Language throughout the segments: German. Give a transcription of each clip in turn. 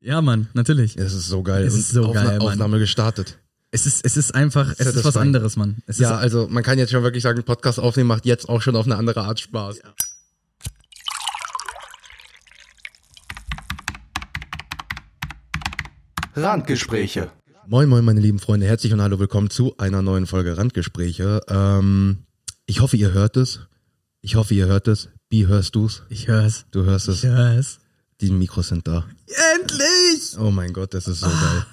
Ja, Mann, natürlich. Es ist so geil. Es ist so Aufna geil, Mann. Aufnahme gestartet. Es ist, es ist einfach, es ist was anderes, Mann. Es Ja, ist, also man kann jetzt schon wirklich sagen, Podcast aufnehmen macht jetzt auch schon auf eine andere Art Spaß. Randgespräche. Moin, moin, meine lieben Freunde. Herzlich und hallo, willkommen zu einer neuen Folge Randgespräche. Ähm, ich hoffe, ihr hört es. Ich hoffe, ihr hört es. Wie hörst du's? ich hör's. Du hörst es. Ich hör's. Die Mikros sind da. Endlich! Oh mein Gott, das ist so geil.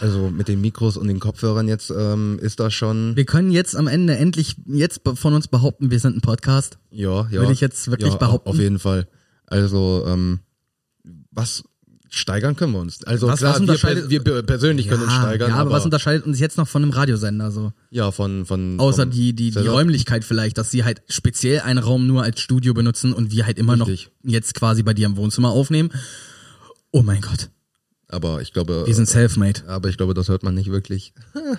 Also mit den Mikros und den Kopfhörern jetzt ähm, ist das schon. Wir können jetzt am Ende endlich jetzt von uns behaupten, wir sind ein Podcast. Ja, ja. Würde ich jetzt wirklich ja, behaupten. Auf jeden Fall. Also, ähm, was steigern können wir uns? Also Was- klar, was wir, unterscheidet- wir per- persönlich können uns steigern. ja, aber, aber was unterscheidet uns jetzt noch von einem Radiosender so? ja, von, von Außer die, die, die. Räumlichkeit vielleicht, dass sie halt speziell einen Raum nur als Studio benutzen und wir halt immer Richtig. noch jetzt quasi bei dir im Wohnzimmer aufnehmen. Oh mein Gott, Aber ich glaube, wir sind self-made. aber ich glaube, das hört man nicht wirklich.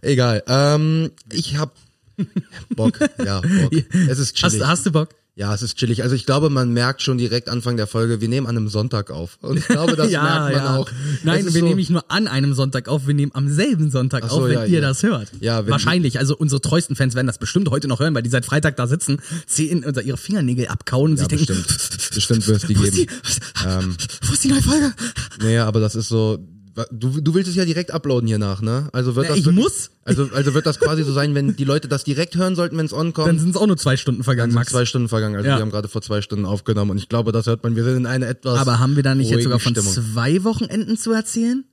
Egal. Ähm, ich hab Bock. Ja, Bock. Es ist chillig. Hast, hast du Bock? Ja, es ist chillig. Also ich glaube, man merkt schon direkt Anfang der Folge, wir nehmen an einem Sonntag auf. Und ich glaube, das merkt man auch. Nein, wir so, nehmen nicht nur an einem Sonntag auf, wir nehmen am selben Sonntag so, auf, wenn ja, ihr ja. das hört. Ja, Wahrscheinlich. Also unsere treuesten Fans werden das bestimmt heute noch hören, weil die seit Freitag da sitzen, zehn oder ihre Fingernägel abkauen und Ja, sich denken, bestimmt. Bestimmt wird es die wo ist die, geben. Ähm, wo ist die neue Folge? nee, aber das ist so. Du, du willst es ja direkt uploaden hier nach, ne? Also wird Na, das ich wirklich, muss. Also, also wird das quasi so sein, wenn die Leute das direkt hören sollten, wenn es on kommt. Dann sind es auch nur zwei Stunden vergangen, Max. zwei Stunden vergangen. Also Ja. wir haben gerade vor zwei Stunden aufgenommen und ich glaube, das hört man. Wir sind in einer etwas. Aber haben wir da nicht jetzt sogar von Stimmung. zwei Wochenenden zu erzählen?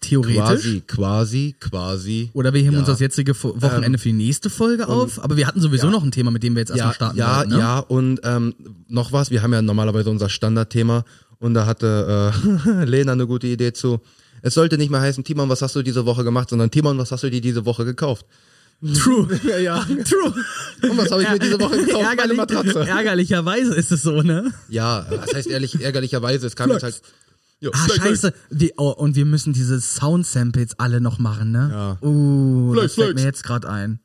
Theoretisch. Quasi, quasi, quasi. Oder wir heben Ja. uns das jetzige Wochenende für die nächste Folge auf. Aber wir hatten sowieso noch ein Thema, mit dem wir jetzt erstmal Ja, starten ja, wollten. Ne? ja. Und ähm, noch was. Wir haben ja normalerweise unser Standardthema und da hatte äh, Lena eine gute Idee zu. Es sollte nicht mehr heißen, Timon, was hast du diese Woche gemacht, sondern Timon, was hast du dir diese Woche gekauft? True. Ja, ja. True. Und was habe ich mir diese Woche gekauft? Meine Ärgerlich, Matratze. ärgerlicherweise ist es so, ne? Ja, das heißt ehrlich, ärgerlicherweise, es kam jetzt halt. Ja, Ah, Flex, scheiße. Wir, oh, und wir müssen diese Sound-Samples alle noch machen, ne? Ja. Uh, Flex, das fällt mir jetzt gerade ein.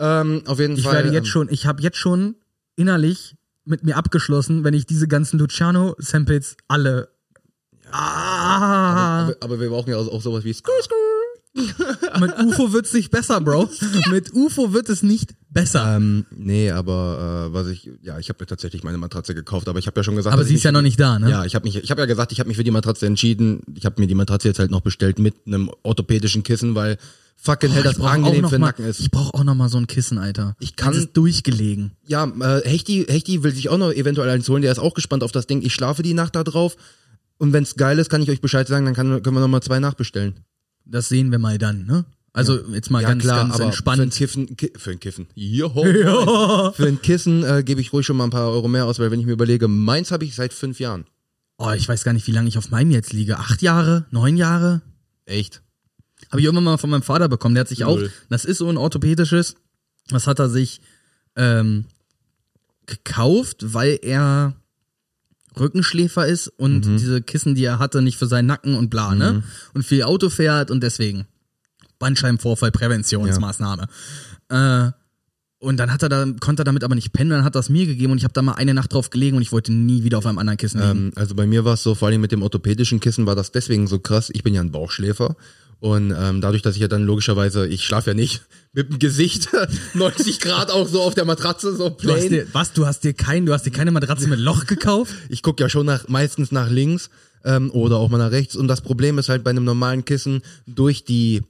Ähm, auf jeden Ich Fall. werde jetzt ähm, schon, ich habe jetzt schon innerlich mit mir abgeschlossen, wenn ich diese ganzen Luciano-Samples alle. Ah, aber, aber wir brauchen ja auch, auch sowas wie Skrr, Skrr. mit UFO wird's nicht besser, Bro. Mit UFO wird es nicht besser. Ähm, nee, aber äh, was ich, ja, ich habe mir tatsächlich meine Matratze gekauft, aber ich habe ja schon gesagt, Aber sie ist ja noch nicht da, ne? Ja, ich habe mich, ich habe ja gesagt, ich habe mich für die Matratze entschieden. Ich habe mir die Matratze jetzt halt noch bestellt mit einem orthopädischen Kissen, weil fucking hell das angenehm für den Nacken ist. Ich brauche auch noch mal so ein Kissen, Alter. Ich kann- ist durchgelegen. ja, äh, Hechti, Hechti will sich auch noch eventuell eins holen. Der ist auch gespannt auf das Ding. Ich schlafe die Nacht da drauf. Und wenn's geil ist, kann ich euch Bescheid sagen, dann kann, können wir noch mal zwei nachbestellen. Das sehen wir mal dann, ne? Also jetzt mal Ja ganz, klar, ganz aber für ein entspannt. Kiffen, ki für ein Kiffen, Joho, für ein Kissen äh, gebe ich ruhig schon mal ein paar Euro mehr aus, weil wenn ich mir überlege, meins habe ich seit fünf Jahren. Oh, ich weiß gar nicht, wie lange ich auf meinem jetzt liege. Acht Jahre? Neun Jahre? Echt? Habe ich irgendwann mal von meinem Vater bekommen. Der hat sich auch, Null. das ist so ein orthopädisches, das hat er sich ähm, gekauft, weil er Rückenschläfer ist und Mhm. diese Kissen, die er hatte, nicht für seinen Nacken und bla, ne? Und viel Auto fährt und deswegen Bandscheibenvorfall, Präventionsmaßnahme. Äh, und dann hat er da, konnte er damit aber nicht pennen, dann hat er es mir gegeben und ich habe da mal eine Nacht drauf gelegen und ich wollte nie wieder auf einem anderen Kissen liegen. Ähm, also bei mir war es so, vor allem mit dem orthopädischen Kissen war das deswegen so krass. Ich bin ja ein Bauchschläfer. Und ähm, dadurch, dass ich ja dann logischerweise, ich schlafe ja nicht mit dem Gesicht 90 Grad auch so auf der Matratze, so Du hast plain. dir, was? Du hast dir kein, du hast dir keine Matratze mit Loch gekauft? Ich gucke ja schon nach, meistens nach links ähm, oder auch mal nach rechts. Und das Problem ist halt bei einem normalen Kissen durch die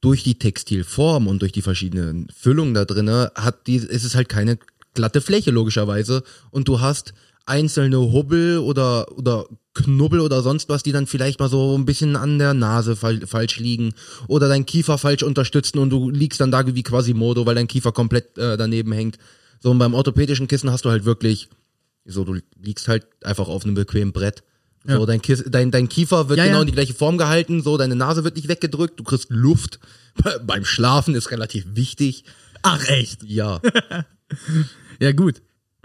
durch die Textilform und durch die verschiedenen Füllungen da drinne hat die, ist es halt keine glatte Fläche logischerweise und du hast einzelne Hubbel oder oder Knubbel oder sonst was, die dann vielleicht mal so ein bisschen an der Nase fal falsch liegen oder dein Kiefer falsch unterstützen und du liegst dann da wie Quasimodo, weil dein Kiefer komplett äh, daneben hängt. So und beim orthopädischen Kissen hast du halt wirklich so, du liegst halt einfach auf einem bequemen Brett. So, Ja. dein, Kiss, dein, dein Kiefer wird Ja, genau in die gleiche Form gehalten, so, deine Nase wird nicht weggedrückt, du kriegst Luft. Beim Schlafen ist relativ wichtig. Ach echt? Ja. Ja gut.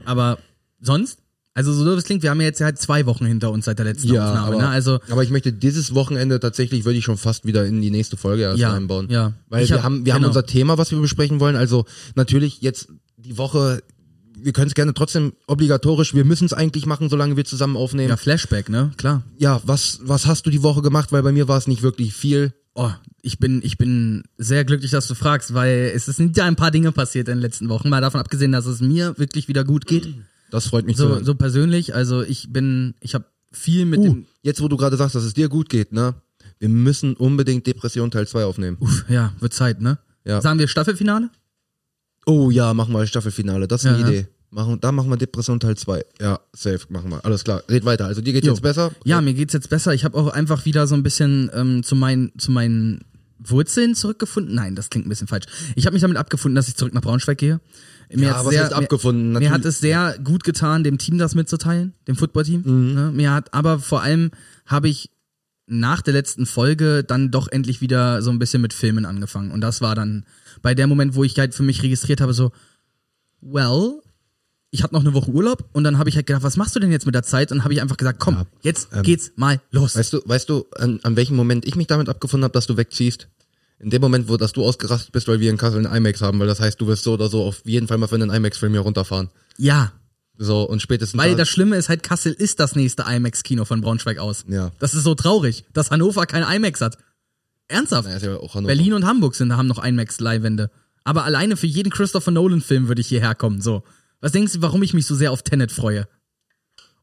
Aber sonst? Also so doof es klingt, wir haben ja jetzt halt zwei Wochen hinter uns seit der letzten ja, Aufnahme, aber, ne? Also aber ich möchte dieses Wochenende tatsächlich, würde ich schon fast wieder in die nächste Folge erst Ja, einbauen. ja. Weil Ich wir hab- haben, wir haben genau. unser Thema, was wir besprechen wollen. Also natürlich jetzt die Woche wir können es gerne trotzdem obligatorisch, wir müssen es eigentlich machen, solange wir zusammen aufnehmen. Ja, Flashback, ne? Klar. Ja, was, was hast du die Woche gemacht? Weil bei mir war es nicht wirklich viel. Oh, ich bin, ich bin sehr glücklich, dass du fragst, weil es sind ja ein paar Dinge passiert in den letzten Wochen. Mal davon abgesehen, dass es mir wirklich wieder gut geht. Das freut mich zu So, hören. so persönlich. Also ich bin, ich habe viel mit Uh, dem. jetzt, wo du gerade sagst, dass es dir gut geht, ne? Wir müssen unbedingt Depression Teil 2 aufnehmen. Uff, ja, wird Zeit, ne? Ja. Sagen wir Staffelfinale? Oh ja, machen wir Staffelfinale. Das ist eine Ja. Idee. Machen, da machen wir Depression Teil 2. Ja, safe, machen wir. Alles klar. Red weiter. Also dir geht's Jo. jetzt besser? Ja, mir geht's jetzt besser. Ich habe auch einfach wieder so ein bisschen ähm, zu meinen zu meinen Wurzeln zurückgefunden. Nein, das klingt ein bisschen falsch. Ich habe mich damit abgefunden, dass ich zurück nach Braunschweig gehe. Mir Ja, was heißt abgefunden? Mir, mir hat es sehr gut getan, dem Team das mitzuteilen, dem Footballteam. Mhm. Ne? Mir hat, aber vor allem habe ich nach der letzten Folge dann doch endlich wieder so ein bisschen mit Filmen angefangen. Und das war dann bei der Moment, wo ich halt für mich registriert habe, so, well, ich hatte noch eine Woche Urlaub und dann habe ich halt gedacht, was machst du denn jetzt mit der Zeit? Und habe ich einfach gesagt, komm, jetzt geht's mal los. ähm, Weißt du, weißt du, an, an welchem Moment ich mich damit abgefunden habe, dass du wegziehst? In dem Moment, wo dass du ausgerastet bist, weil wir in Kassel einen IMAX haben, weil das heißt, du wirst so oder so auf jeden Fall mal für einen IMAX-Film hier runterfahren. ja, So, und spätestens weil da, das Schlimme ist halt, Kassel ist das nächste IMAX-Kino von Braunschweig aus. Ja. Das ist so traurig, dass Hannover kein IMAX hat. Ernsthaft. Na, ist ja auch Hannover. Berlin und Hamburg sind, haben noch IMAX-Leihwände. Aber alleine für jeden Christopher Nolan-Film würde ich hierher kommen. So. Was denkst du, warum ich mich so sehr auf Tenet freue?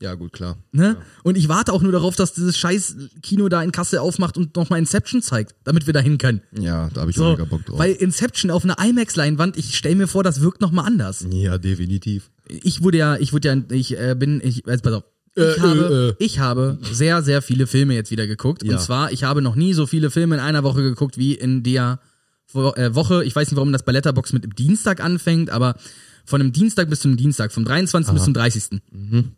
Ja, gut, klar. Ne? Und ich warte auch nur darauf, dass dieses scheiß Kino da in Kassel aufmacht und nochmal Inception zeigt, damit wir da hin können. Ja, da habe ich auch So, mega Bock drauf. weil Inception auf einer IMAX-Leinwand, ich stell mir vor, das wirkt nochmal anders. ja, definitiv. Ich wurde ja, ich wurde ja, ich äh, bin, ich, also pass auf. Ich, Äh, habe, äh, äh. ich habe sehr, sehr viele Filme jetzt wieder geguckt. Ja. Und zwar, ich habe noch nie so viele Filme in einer Woche geguckt wie in der Wo Woche. Ich weiß nicht, warum das bei Letterbox mit dem Dienstag anfängt, aber von dem Dienstag bis zum Dienstag, vom 23. bis zum 30. Mhm.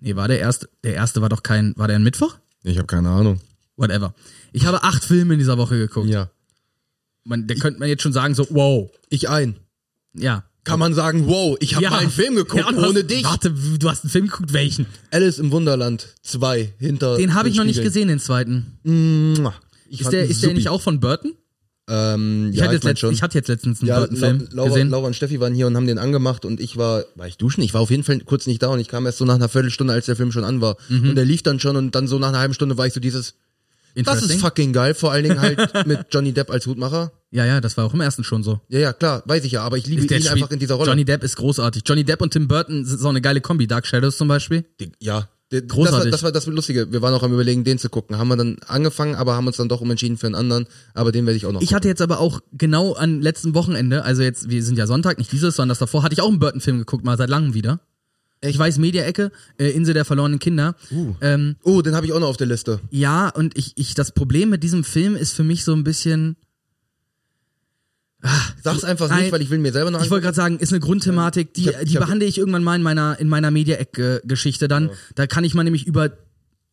Nee, war der erste, der erste war doch kein, war der ein Mittwoch? Ich habe keine Ahnung. Whatever. Ich habe acht Filme in dieser Woche geguckt. Ja. Man, da könnte man jetzt schon sagen, so, wow. Ich ein. Ja. Kann man sagen, wow, ich habe ja. mal einen Film geguckt, Ja, ohne hast, dich. Warte, du hast einen Film geguckt, welchen? Alice im Wunderland 2 hinter Den habe ich noch nicht gesehen, den zweiten. Mua. Ich Ist der, ist der nicht auch von Burton? Ähm, Ich, ja, hatte ich jetzt mein letzt, ich hatte jetzt letztens einen Ja, Lau- Laura, gesehen. Laura und Steffi waren hier und haben den angemacht und ich war, war ich duschen? Ich war auf jeden Fall kurz nicht da und ich kam erst so nach einer Viertelstunde, als der Film schon an war. Mhm. Und der lief dann schon und dann so nach einer halben Stunde war ich so dieses, das ist fucking geil, vor allen Dingen halt mit Johnny Depp als Hutmacher. Ja, ja, das war auch im ersten schon so. Ja, ja, klar, weiß ich ja, aber ich liebe ihn Der spielt- einfach in dieser Rolle. Johnny Depp ist großartig. Johnny Depp und Tim Burton sind so eine geile Kombi. Dark Shadows zum Beispiel. Die- ja, der- das war, Großartig. das war das Lustige. Wir waren auch am überlegen, den zu gucken. Haben wir dann angefangen, aber haben uns dann doch umentschieden für einen anderen. Aber den werde ich auch noch Ich hatte jetzt aber auch genau an letzten Wochenende, also jetzt, wir sind ja Sonntag, nicht dieses, sondern das davor, hatte ich auch einen Burton-Film geguckt, mal seit langem wieder. Ich weiß, Media-Ecke, äh, Insel der verlorenen Kinder. Ähm, Oh, den habe ich auch noch auf der Liste. ja, und ich, ich, das Problem mit diesem Film ist für mich so ein bisschen, Sag's einfach Nein. nicht, weil ich will mir selber noch ich wollte gerade sagen, ist eine Grundthematik, die, Ich hab- ich die hab- behandle ich irgendwann mal in meiner, in meiner Media-Eck-Geschichte dann. Da kann ich mal nämlich über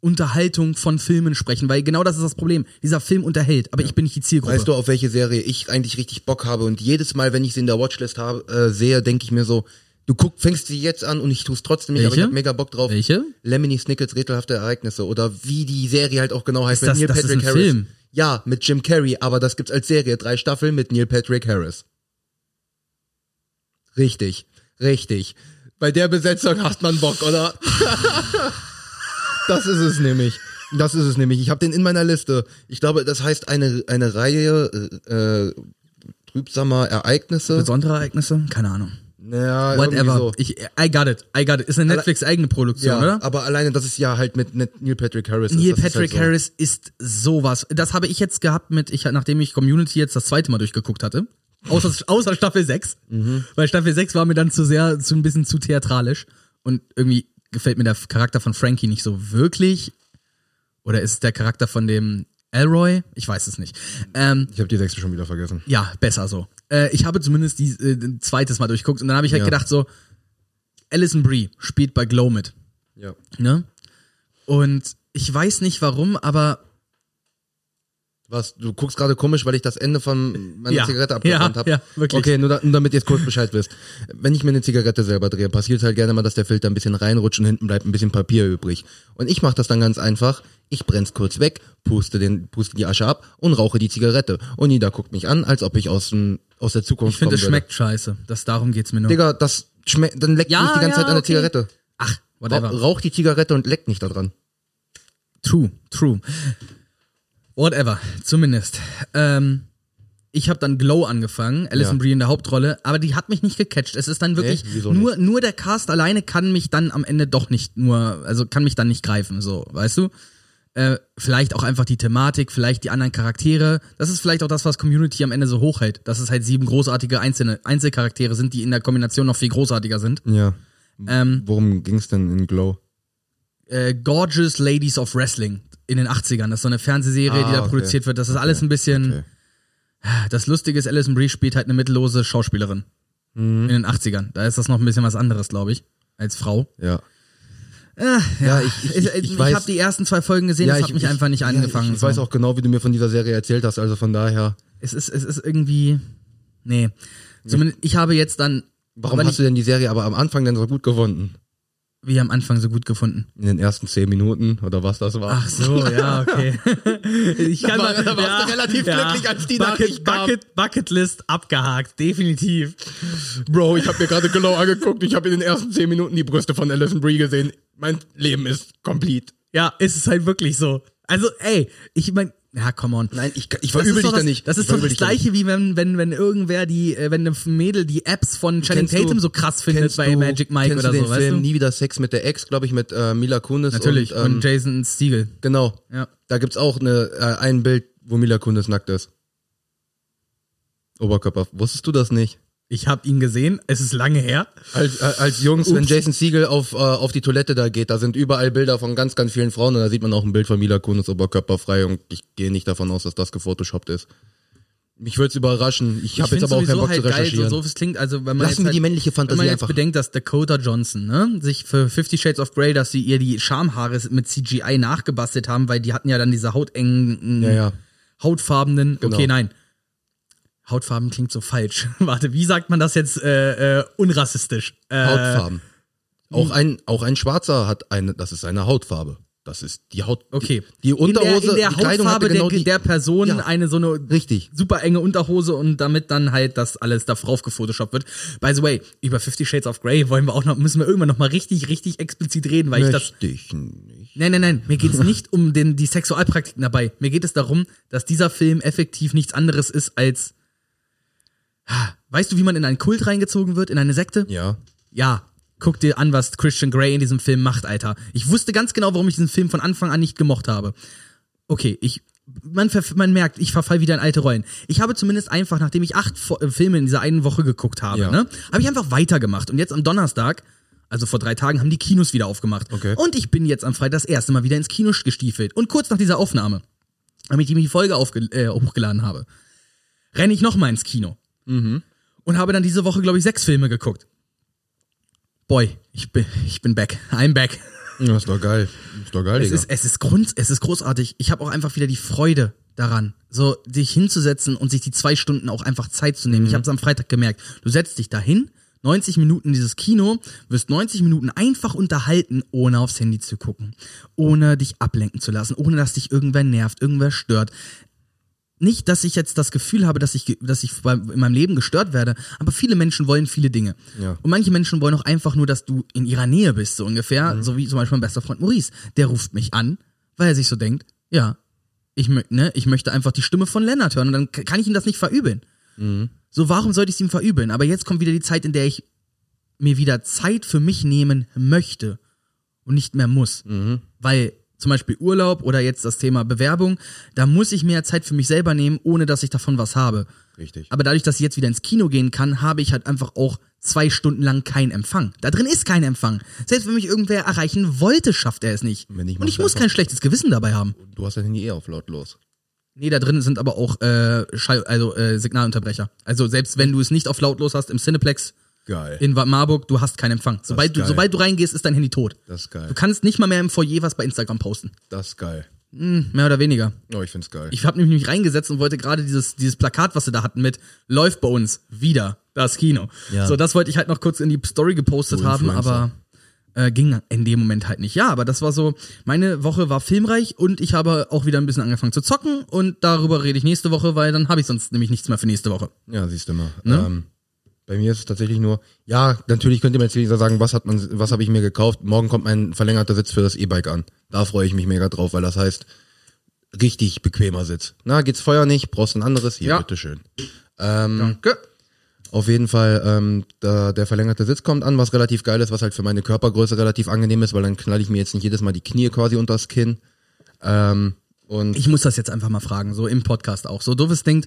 Unterhaltung von Filmen sprechen, weil genau das ist das Problem. Dieser Film unterhält, aber ich bin nicht die Zielgruppe. Weißt du, auf welche Serie ich eigentlich richtig Bock habe? Und jedes Mal, wenn ich sie in der Watchlist habe, äh, sehe, denke ich mir so, du guck, fängst sie jetzt an und ich tue es trotzdem nicht, aber ich Welche? hab mega Bock drauf. Welche? Lemony Snickets rätselhafte Ereignisse oder wie die Serie halt auch genau heißt. Ist das- das ist ein Harris. Film? Ja, mit Jim Carrey, aber das gibt's als Serie. Drei Staffeln mit Neil Patrick Harris. Richtig, richtig. Bei der Besetzung hat man Bock, oder? das ist es nämlich. Das ist es nämlich. Ich habe den in meiner Liste. Ich glaube, das heißt eine, eine Reihe äh, trübsamer Ereignisse. Besondere Ereignisse? Keine Ahnung. Naja, Whatever. so. Ich, I got it. I got it. Ist eine Netflix eigene Produktion, Ja, oder? aber alleine, das ist ja halt mit, Neil Patrick Harris. ist. Neil ist Patrick halt so. Harris ist sowas. Das habe ich jetzt gehabt mit, ich, nachdem ich Community jetzt das zweite Mal durchgeguckt hatte. Außer, außer Staffel 6. Mhm. Weil Staffel 6 war mir dann zu sehr, zu ein bisschen zu theatralisch. Und irgendwie gefällt mir der Charakter von Frankie nicht so wirklich. Oder ist es der Charakter von dem Elroy? Ich weiß es nicht. Ähm, Ich habe die sechste schon wieder vergessen. ja, besser so. Äh, ich habe zumindest die äh, ein zweites Mal durchgeguckt und dann habe ich halt Ja. gedacht so, Alison Brie spielt bei Glow mit. Ja. Ne? Und ich weiß nicht warum, aber Was, du guckst gerade komisch, weil ich das Ende von meiner Ja. Zigarette abgebrannt Ja, habe. ja, wirklich. Okay, nur, da, nur damit ihr jetzt kurz Bescheid wisst. Wenn ich mir eine Zigarette selber drehe, passiert halt gerne mal, dass der Filter ein bisschen reinrutscht und hinten bleibt ein bisschen Papier übrig. Und ich mache das dann ganz einfach. Ich brenn's kurz weg, puste, den, puste die Asche ab und rauche die Zigarette. Und Nida guckt mich an, als ob ich aus dem aus der Zukunft Ich finde, es schmeckt scheiße. Das, darum geht's mir nur. Digga, das schmeckt, dann leckt Ja, nicht die ganze ja, Zeit an der okay. Zigarette. Ach, whatever. rauch die Zigarette und leckt nicht da dran. True, true. Whatever, zumindest. Ähm, ich habe dann Glow angefangen, Alison Ja. Brie in der Hauptrolle, aber die hat mich nicht gecatcht. Es ist dann wirklich Nee? Wieso nur nur der Cast alleine kann mich dann am Ende doch nicht nur, also kann mich dann nicht greifen, so, weißt du? Äh, vielleicht auch einfach die Thematik, vielleicht die anderen Charaktere. Das ist vielleicht auch das, was Community am Ende so hochhält, dass es halt sieben großartige einzelne Einzelcharaktere sind, die in der Kombination noch viel großartiger sind. Ja. Ähm, Worum ging's denn in Glow? äh, Gorgeous Ladies of Wrestling in den 80ern. Das ist so eine Fernsehserie, Ah, die da okay. produziert wird. Das ist alles ein bisschen. Okay. Das Lustige ist, Alison Brie spielt halt eine mittellose Schauspielerin. Mhm. In den 80ern. Da ist das noch ein bisschen was anderes, glaube ich. Als Frau. Ja. Ja, Ja, ich- ich- ich, ich- habe die ersten zwei Folgen gesehen, das hat mich einfach nicht ja, angefangen. Ich, ich weiß so. auch genau, wie du mir von dieser Serie erzählt hast, also von daher. Es ist, es ist irgendwie. Nee. Zumindest, ich habe jetzt dann. Warum hast du denn die Serie aber am Anfang denn so gut gefunden? wie am Anfang so gut gefunden? In den ersten zehn Minuten oder was das war? Ach so, ja, okay. ich kann war- mal, da warst du relativ glücklich, als die Bucket. Bucket, Bucketlist abgehakt, definitiv. Bro, ich habe mir gerade Glow angeguckt. Ich habe in den ersten zehn Minuten die Brüste von Alison Brie gesehen. Mein Leben ist complete. Ja, ist es halt wirklich so. Also, ey, ich mein, ja, come on. Nein, ich, ich verübel dich da nicht. Das ist doch das gleiche, wie wenn, wenn, wenn irgendwer die, äh, wenn eine Mädel die Apps von Channing Kennst du- Tatum so krass findet bei du- Magic Mike kennst oder du den so, weißt Film du? Nie wieder Sex mit der Ex, glaube ich, mit äh, Mila Kunis. Natürlich, Und, ähm, und Jason Stiegel. genau. Ja. Da gibt's auch eine, äh, ein Bild, wo Mila Kunis nackt ist. Oberkörper. Wusstest du das nicht? Ich habe ihn gesehen, es ist lange her. Als, als Jungs, wenn Jason Siegel auf, äh, auf die Toilette da geht, da sind überall Bilder von ganz, ganz vielen Frauen und da sieht man auch ein Bild von Mila Kunis oberkörperfrei und ich gehe nicht davon aus, dass das gefotoshoppt ist. Mich würde es überraschen. Ich habe jetzt aber auch keinen Bock halt zu geil, recherchieren. so, so es klingt, also wenn man Lassen wir halt, die männliche Wenn man Fantasie jetzt einfach. bedenkt, dass Dakota Johnson, ne, sich für Fifty Shades of Grey, dass sie ihr die Schamhaare mit CGI nachgebastelt haben, weil die hatten ja dann diese hautengen, Ja, ja. hautfarbenen, Genau. okay, nein. Hautfarben klingt so falsch. Warte, wie sagt man das jetzt äh, äh, unrassistisch? Äh, Hautfarben. Auch ein, auch ein Schwarzer hat eine, das ist seine Hautfarbe. Das ist die Haut. Okay. Die, die Unterhose, in der, in der die Hautfarbe genau der, die, der Person Ja. eine so eine Richtig. super enge Unterhose und damit dann halt das alles da drauf gefotoshoppt wird. By the way, über Fifty Shades of Grey wollen wir auch noch, müssen wir irgendwann noch mal richtig, richtig explizit reden, weil ich das Möchte ich nicht. Nein, nein, nein. Mir geht es nicht um den, die Sexualpraktiken dabei. Mir geht es darum, dass dieser Film effektiv nichts anderes ist als. Weißt du, wie man in einen Kult reingezogen wird, in eine Sekte? Ja. Ja. Guck dir an, was Christian Grey in diesem Film macht, Alter. Ich wusste ganz genau, warum ich diesen Film von Anfang an nicht gemocht habe. Okay, ich. Man, man merkt, ich verfall wieder in alte Rollen. Ich habe zumindest einfach, nachdem ich acht Fo- äh, Filme in dieser einen Woche geguckt habe, Ja. ne, habe ich einfach weitergemacht. Und jetzt am Donnerstag, also vor drei Tagen, haben die Kinos wieder aufgemacht. Okay. Und ich bin jetzt am Freitag das erste Mal wieder ins Kino gestiefelt. Und kurz nach dieser Aufnahme, damit ich mir die Folge äh, hochgeladen habe, renne ich nochmal ins Kino. Und habe dann diese Woche, glaube ich, sechs Filme geguckt. Boy, ich bin, ich bin back. I'm back. Ja, ist doch geil. Ist doch geil, Es Digga. ist, es ist Grund, es ist großartig. Ich habe auch einfach wieder die Freude daran, so dich hinzusetzen und sich die zwei Stunden auch einfach Zeit zu nehmen. Ich habe es am Freitag gemerkt. Du setzt dich dahin, 90 Minuten in dieses Kino, wirst 90 Minuten einfach unterhalten, ohne aufs Handy zu gucken, ohne dich ablenken zu lassen, ohne dass dich irgendwer nervt, irgendwer stört. Nicht, dass ich jetzt das Gefühl habe, dass ich, dass ich in meinem Leben gestört werde, aber viele Menschen wollen viele Dinge. Ja. Und manche Menschen wollen auch einfach nur, dass du in ihrer Nähe bist, so ungefähr. So wie zum Beispiel mein bester Freund Maurice. Der ruft mich an, weil er sich so denkt, ja, ich, ne, ich möchte einfach die Stimme von Lennart hören und dann kann ich ihm das nicht verübeln. So, warum sollte ich es ihm verübeln? Aber jetzt kommt wieder die Zeit, in der ich mir wieder Zeit für mich nehmen möchte und nicht mehr muss. Weil zum Beispiel Urlaub oder jetzt das Thema Bewerbung, da muss ich mehr Zeit für mich selber nehmen, ohne dass ich davon was habe. Richtig. Aber dadurch, dass ich jetzt wieder ins Kino gehen kann, habe ich halt einfach auch zwei Stunden lang keinen Empfang. Da drin ist kein Empfang. Selbst wenn mich irgendwer erreichen wollte, schafft er es nicht. Wenn nicht, Und ich muss kein schlechtes Gewissen dabei haben. Du hast dein Handy eh auf lautlos. Nee, da drin sind aber auch äh, Schall, also äh, Signalunterbrecher. Also selbst wenn du es nicht auf lautlos hast im Cineplex Geil. in Marburg, du hast keinen Empfang. Sobald du, sobald du reingehst, ist dein Handy tot. Das ist geil. Du kannst nicht mal mehr im Foyer was bei Instagram posten. Das ist geil. Hm, mehr oder weniger. Oh, ich find's geil. Ich habe nämlich reingesetzt und wollte gerade dieses, dieses Plakat, was sie da hatten mit Läuft bei uns wieder das Kino. Ja. So, das wollte ich halt noch kurz in die Story gepostet Du haben, aber Äh, ging in dem Moment halt nicht. Ja, aber das war so, meine Woche war filmreich und ich habe auch wieder ein bisschen angefangen zu zocken und darüber rede ich nächste Woche, weil dann habe ich sonst nämlich nichts mehr für nächste Woche. Ja, siehst du mal. Ähm, bei mir ist es tatsächlich nur, ja, natürlich könnt ihr mir jetzt wieder sagen, was hat man, was habe ich mir gekauft? Morgen kommt mein verlängerter Sitz für das E-Bike an. Da freue ich mich mega drauf, weil das heißt, richtig bequemer Sitz. Na, geht's Feuer nicht, brauchst ein anderes? Hier, Ja. bitteschön. Ähm, Danke. Auf jeden Fall, ähm, da, der verlängerte Sitz kommt an, was relativ geil ist, was halt für meine Körpergröße relativ angenehm ist, weil dann knall ich mir jetzt nicht jedes Mal die Knie quasi unters Kinn. Ähm, und Ich muss das jetzt einfach mal fragen, so im Podcast auch. So doofes Ding.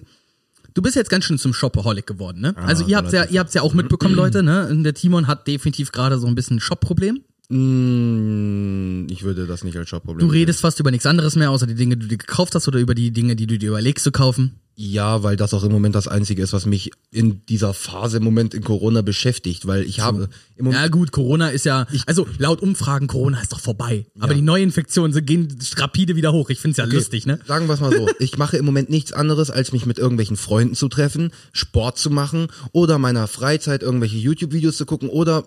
Du bist jetzt ganz schön zum Shopaholic geworden, ne? also ihr habt's ja, ihr habt's ja auch mitbekommen, Leute, ne? Der Timon hat definitiv gerade so ein bisschen ein Shop-Problem. mh, ich würde das nicht als Shop-Problem Du redest fast über nichts anderes mehr, außer die Dinge, die du dir gekauft hast oder über die Dinge, die du dir überlegst zu kaufen. Ja, weil das auch im Moment das Einzige ist, was mich in dieser Phase im Moment in Corona beschäftigt, weil ich habe im Moment Ja gut, Corona ist ja, also laut Umfragen, Corona ist doch vorbei. Aber die Neuinfektionen sind, gehen rapide wieder hoch. Ich find's ja lustig, ne? Sagen wir es mal so, ich mache im Moment nichts anderes, als mich mit irgendwelchen Freunden zu treffen, Sport zu machen oder meiner Freizeit irgendwelche YouTube-Videos zu gucken oder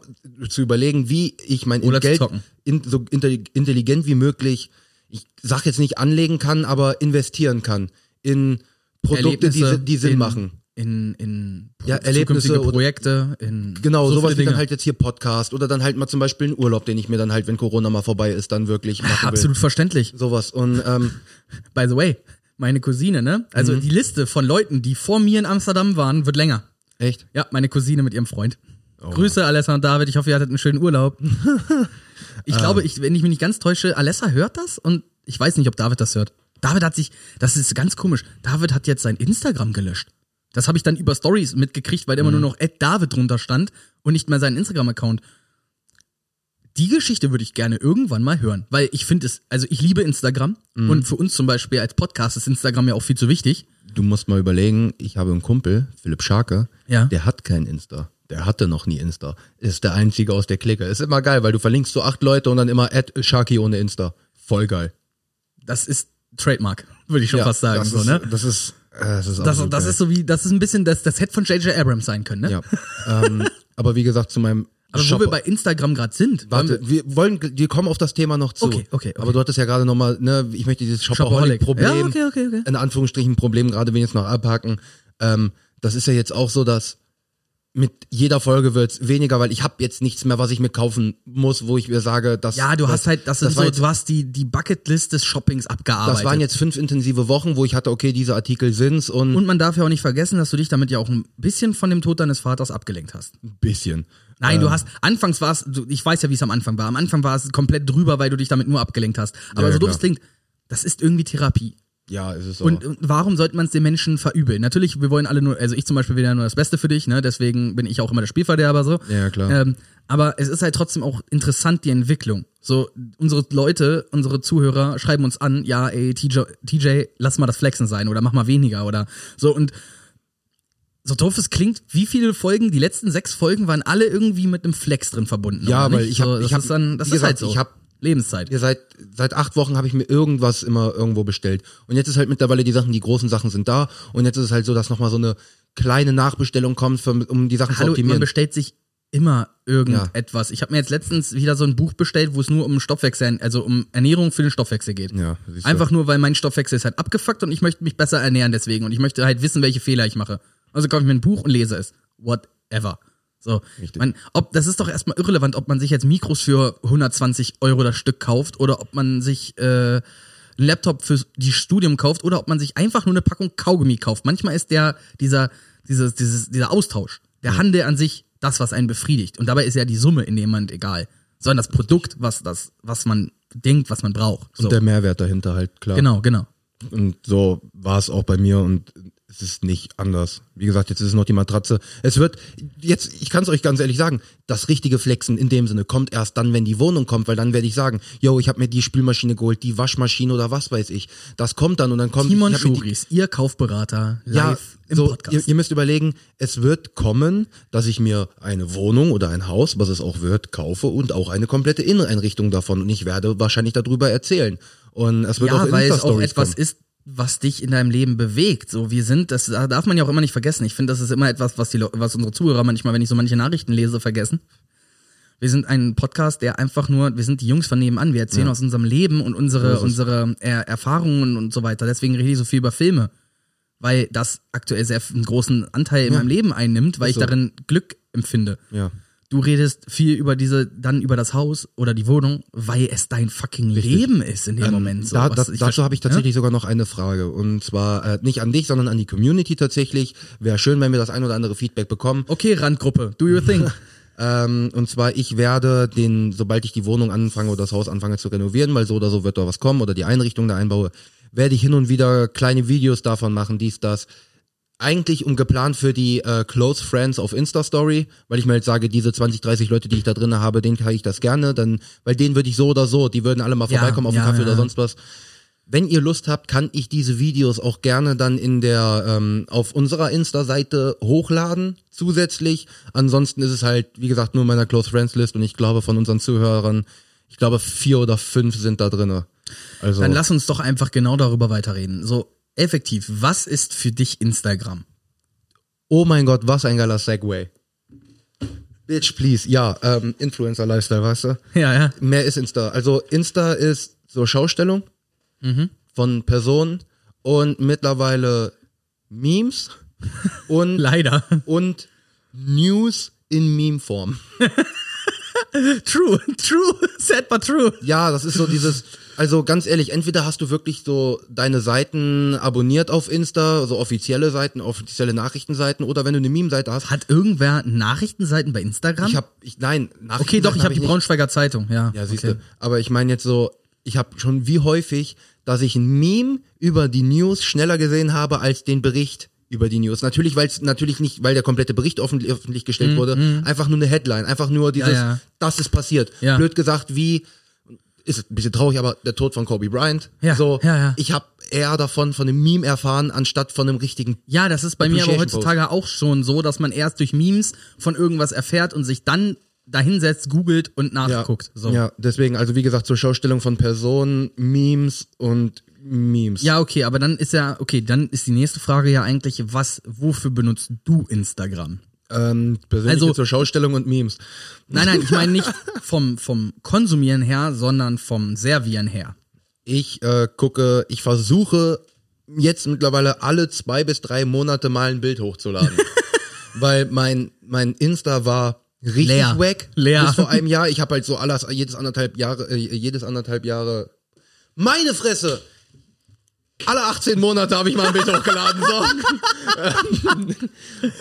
zu überlegen, wie ich mein Oder Geld in, so intelli- intelligent wie möglich, ich sag jetzt nicht anlegen kann, aber investieren kann in Produkte, die, Erlebnisse die Sinn in, machen. In, in Ja, Erlebnisse zukünftige oder- Projekte, in Genau, so sowas wie dann halt jetzt hier Podcast oder dann halt mal zum Beispiel einen Urlaub, den ich mir dann halt, wenn Corona mal vorbei ist, dann wirklich machen will. Absolut verständlich. Sowas. Und ähm, By the way, meine Cousine, ne? Mhm. Also die Liste von Leuten, die vor mir in Amsterdam waren, wird länger. echt? Ja, meine Cousine mit ihrem Freund. Grüße, Alessa und David. Ich hoffe, ihr hattet einen schönen Urlaub. ich glaube, ich, wenn ich mich nicht ganz täusche, Alessa hört das und ich weiß nicht, ob David das hört. David hat sich, das ist ganz komisch, David hat jetzt sein Instagram gelöscht. Das habe ich dann über Stories mitgekriegt, weil immer nur noch Ed David drunter stand und nicht mehr seinen Instagram-Account. Die Geschichte würde ich gerne irgendwann mal hören, weil ich finde es, also ich liebe Instagram und für uns zum Beispiel als Podcast ist Instagram ja auch viel zu wichtig. Du musst mal überlegen, ich habe einen Kumpel, Philipp Scharke, Ja. der hat kein Insta. Der hatte noch nie Insta. Ist der einzige aus der Clique. Ist immer geil, weil du verlinkst so acht Leute und dann immer Ad Sharky ohne Insta. Voll geil. Das ist Trademark, würde ich schon fast sagen. das So, ist, ne? Das ist, äh, das ist, Das, das ist so wie, das ist ein bisschen, das, das hätte von J.J. Abrams sein können, ne? Ja. ähm, aber wie gesagt, zu meinem Aber Shop- wo wir bei Instagram gerade sind, Warte, wir wollen, wir kommen auf das Thema noch zu. Okay, okay, okay. Aber du hattest ja gerade nochmal, ne, ich möchte dieses Shopaholic. Shopaholic-Problem, Ja, okay, okay, okay. in Anführungsstrichen Problem gerade wenigstens noch abhaken. Ähm, das ist ja jetzt auch so, dass mit jeder Folge wird's weniger, weil ich habe jetzt nichts mehr, was ich mir kaufen muss, wo ich mir sage, dass ja, du das, hast halt, das, das so, jetzt, du hast die, die Bucketlist des Shoppings abgearbeitet. das waren jetzt fünf intensive Wochen, wo ich hatte, okay, diese Artikel sind's und, Und man darf ja auch nicht vergessen, dass du dich damit ja auch ein bisschen von dem Tod deines Vaters abgelenkt hast. ein bisschen. Nein, Ähm. du hast, anfangs war es, ich weiß ja, wie es am Anfang war. Am Anfang war es komplett drüber, weil du dich damit nur abgelenkt hast. Aber Ja, so doof es klingt, das ist irgendwie Therapie. Ja, es ist so. Und, und warum sollte man es den Menschen verübeln? Natürlich, wir wollen alle nur, also ich zum Beispiel will ja nur das Beste für dich, ne? Deswegen bin ich auch immer der Spielverderber so. Ja, klar. Ähm, aber es ist halt trotzdem auch interessant, die Entwicklung. So, unsere Leute, unsere Zuhörer schreiben uns an, ja, ey, TJ, TJ, lass mal das Flexen sein oder mach mal weniger oder so und so doof es klingt, wie viele Folgen, die letzten sechs Folgen waren alle irgendwie mit einem Flex drin verbunden. Ja, weil ich hab- so, das ich hab- ist dann, das ist halt so. ich hab- Lebenszeit. Ja, seit, seit acht Wochen habe ich mir irgendwas immer irgendwo bestellt. Und jetzt ist halt mittlerweile die Sachen, die großen Sachen sind da. Und jetzt ist es halt so, dass nochmal so eine kleine Nachbestellung kommt, für, um die Sachen zu Hallo, man optimieren. bestellt sich immer irgendetwas. Ich habe mir jetzt letztens wieder so ein Buch bestellt, wo es nur um Stoffwechsel, also um Ernährung für den Stoffwechsel geht. Ja. Einfach nur, weil mein Stoffwechsel ist halt abgefuckt und ich möchte mich besser ernähren deswegen und ich möchte halt wissen, welche Fehler ich mache. Also kaufe ich mir ein Buch und lese es. Whatever. So, man, ob, das ist doch erstmal irrelevant, ob man sich jetzt Mikros für 120 Euro das Stück kauft oder ob man sich äh, einen Laptop für die Studium kauft oder ob man sich einfach nur eine Packung Kaugummi kauft. Manchmal ist der, dieser, dieses, dieses, dieser Austausch, der Handel an sich, das, was einen befriedigt. Und dabei ist ja die Summe in dem Moment egal, sondern das Produkt, was, das, was man denkt, was man braucht. So. Und der Mehrwert dahinter halt, klar. Genau, genau. Und so war es auch bei mir und es ist nicht anders. Wie gesagt, jetzt ist es noch die Matratze. Es wird, jetzt, ich kann es euch ganz ehrlich sagen, das richtige Flexen in dem Sinne kommt erst dann, wenn die Wohnung kommt, weil dann werde ich sagen, yo, ich habe mir die Spülmaschine geholt, die Waschmaschine oder was weiß ich. Das kommt dann und dann kommt die- Schuris, Ihr Kaufberater, live ja, im so, Podcast. Ihr, ihr müsst überlegen, es wird kommen, dass ich mir eine Wohnung oder ein Haus, was es auch wird, kaufe und auch eine komplette Inneneinrichtung davon. Und ich werde wahrscheinlich darüber erzählen. Und es wird ja, auf weil es auch etwas kommen. ist, was dich in deinem Leben bewegt. So, wir sind, das darf man ja auch immer nicht vergessen. Ich finde, das ist immer etwas, was die, was unsere Zuhörer manchmal, wenn ich so manche Nachrichten lese, vergessen. Wir sind ein Podcast, der einfach nur, wir sind die Jungs von nebenan, wir erzählen aus unserem Leben und unsere, unsere er Erfahrungen und so weiter. Deswegen rede ich so viel über Filme. Weil das aktuell sehr einen großen Anteil in meinem Leben einnimmt, weil Ist ich so. darin Glück empfinde. Ja. Du redest viel über diese, dann über das Haus oder die Wohnung, weil es dein fucking Leben ist in dem Moment. So. Ähm, da, da, dazu habe ich tatsächlich sogar noch eine Frage. Und zwar äh, nicht an dich, sondern an die Community tatsächlich. Wäre schön, wenn wir das ein oder andere Feedback bekommen. Okay, Randgruppe, do your thing. Ähm, und zwar, ich werde den, sobald ich die Wohnung anfange oder das Haus anfange zu renovieren, weil so oder so wird da was kommen oder die Einrichtung da einbaue, werde ich hin und wieder kleine Videos davon machen, dies, das. Eigentlich um geplant für die äh, Close Friends auf Insta-Story, weil ich mir halt sage, diese 20, 30 Leute, die ich da drin habe, denen kann ich das gerne, dann, weil denen würde ich so oder so, die würden alle mal Ja, vorbeikommen auf einen ja, Kaffee ja. oder sonst was. Wenn ihr Lust habt, kann ich diese Videos auch gerne dann in der ähm, auf unserer Insta-Seite hochladen zusätzlich. Ansonsten ist es halt, wie gesagt, nur in meiner Close Friends List und ich glaube von unseren Zuhörern, ich glaube vier oder fünf sind da drinne. Also Dann lass uns doch einfach genau darüber weiterreden. So, effektiv, was ist für dich Instagram? oh mein Gott, was ein geiler Segway. Bitch, please. Ja, ähm, Influencer Lifestyle, weißt du? Ja, ja. Mehr ist Insta. Also Insta ist so Schaustellung von Personen und mittlerweile Memes und Leider. und News in Meme-Form. True, true, sad but true. Ja, das ist so dieses, also ganz ehrlich, entweder hast du wirklich so deine Seiten abonniert auf Insta, so offizielle Seiten, offizielle Nachrichtenseiten, oder wenn du eine Meme-Seite hast. Hat irgendwer Nachrichtenseiten bei Instagram? Ich hab, ich, nein, okay, doch, ich habe hab die nicht. Braunschweiger Zeitung, ja. Ja, siehst okay. du. Aber ich meine jetzt so, ich habe schon wie häufig, dass ich ein Meme über die News schneller gesehen habe als den Bericht über die News. Natürlich, weil es natürlich nicht, weil der komplette Bericht öffentlich, öffentlich gestellt wurde, einfach nur eine Headline, einfach nur dieses, Mhm, ja. das ist passiert. Ja. Blöd gesagt, wie ist ein bisschen traurig, aber der Tod von Kobe Bryant. Ja, so, ja, ja. ich habe eher davon von einem Meme erfahren, anstatt von einem richtigen. Ja, das ist bei mir aber heutzutage auch schon so, dass man erst durch Memes von irgendwas erfährt und sich dann dahinsetzt, googelt und nachguckt. So. Ja, deswegen, also wie gesagt, zur Schaustellung von Personen, Memes und Memes. Ja, okay, aber dann ist ja, okay, dann ist die nächste Frage ja eigentlich, was, wofür benutzt du Instagram? Ähm, persönlich Also- zur Schaustellung und Memes. Nein, nein, ich meine nicht vom, vom Konsumieren her, sondern vom Servieren her. Ich äh, gucke, ich versuche jetzt mittlerweile alle zwei bis drei Monate mal ein Bild hochzuladen. Weil mein, mein Insta war richtig Leer. wack Leer. bis vor einem Jahr. Ich habe halt so alles, jedes anderthalb Jahre, äh, jedes anderthalb Jahre. Meine Fresse! Alle 18 Monate habe ich mal ein Bild hochgeladen. So.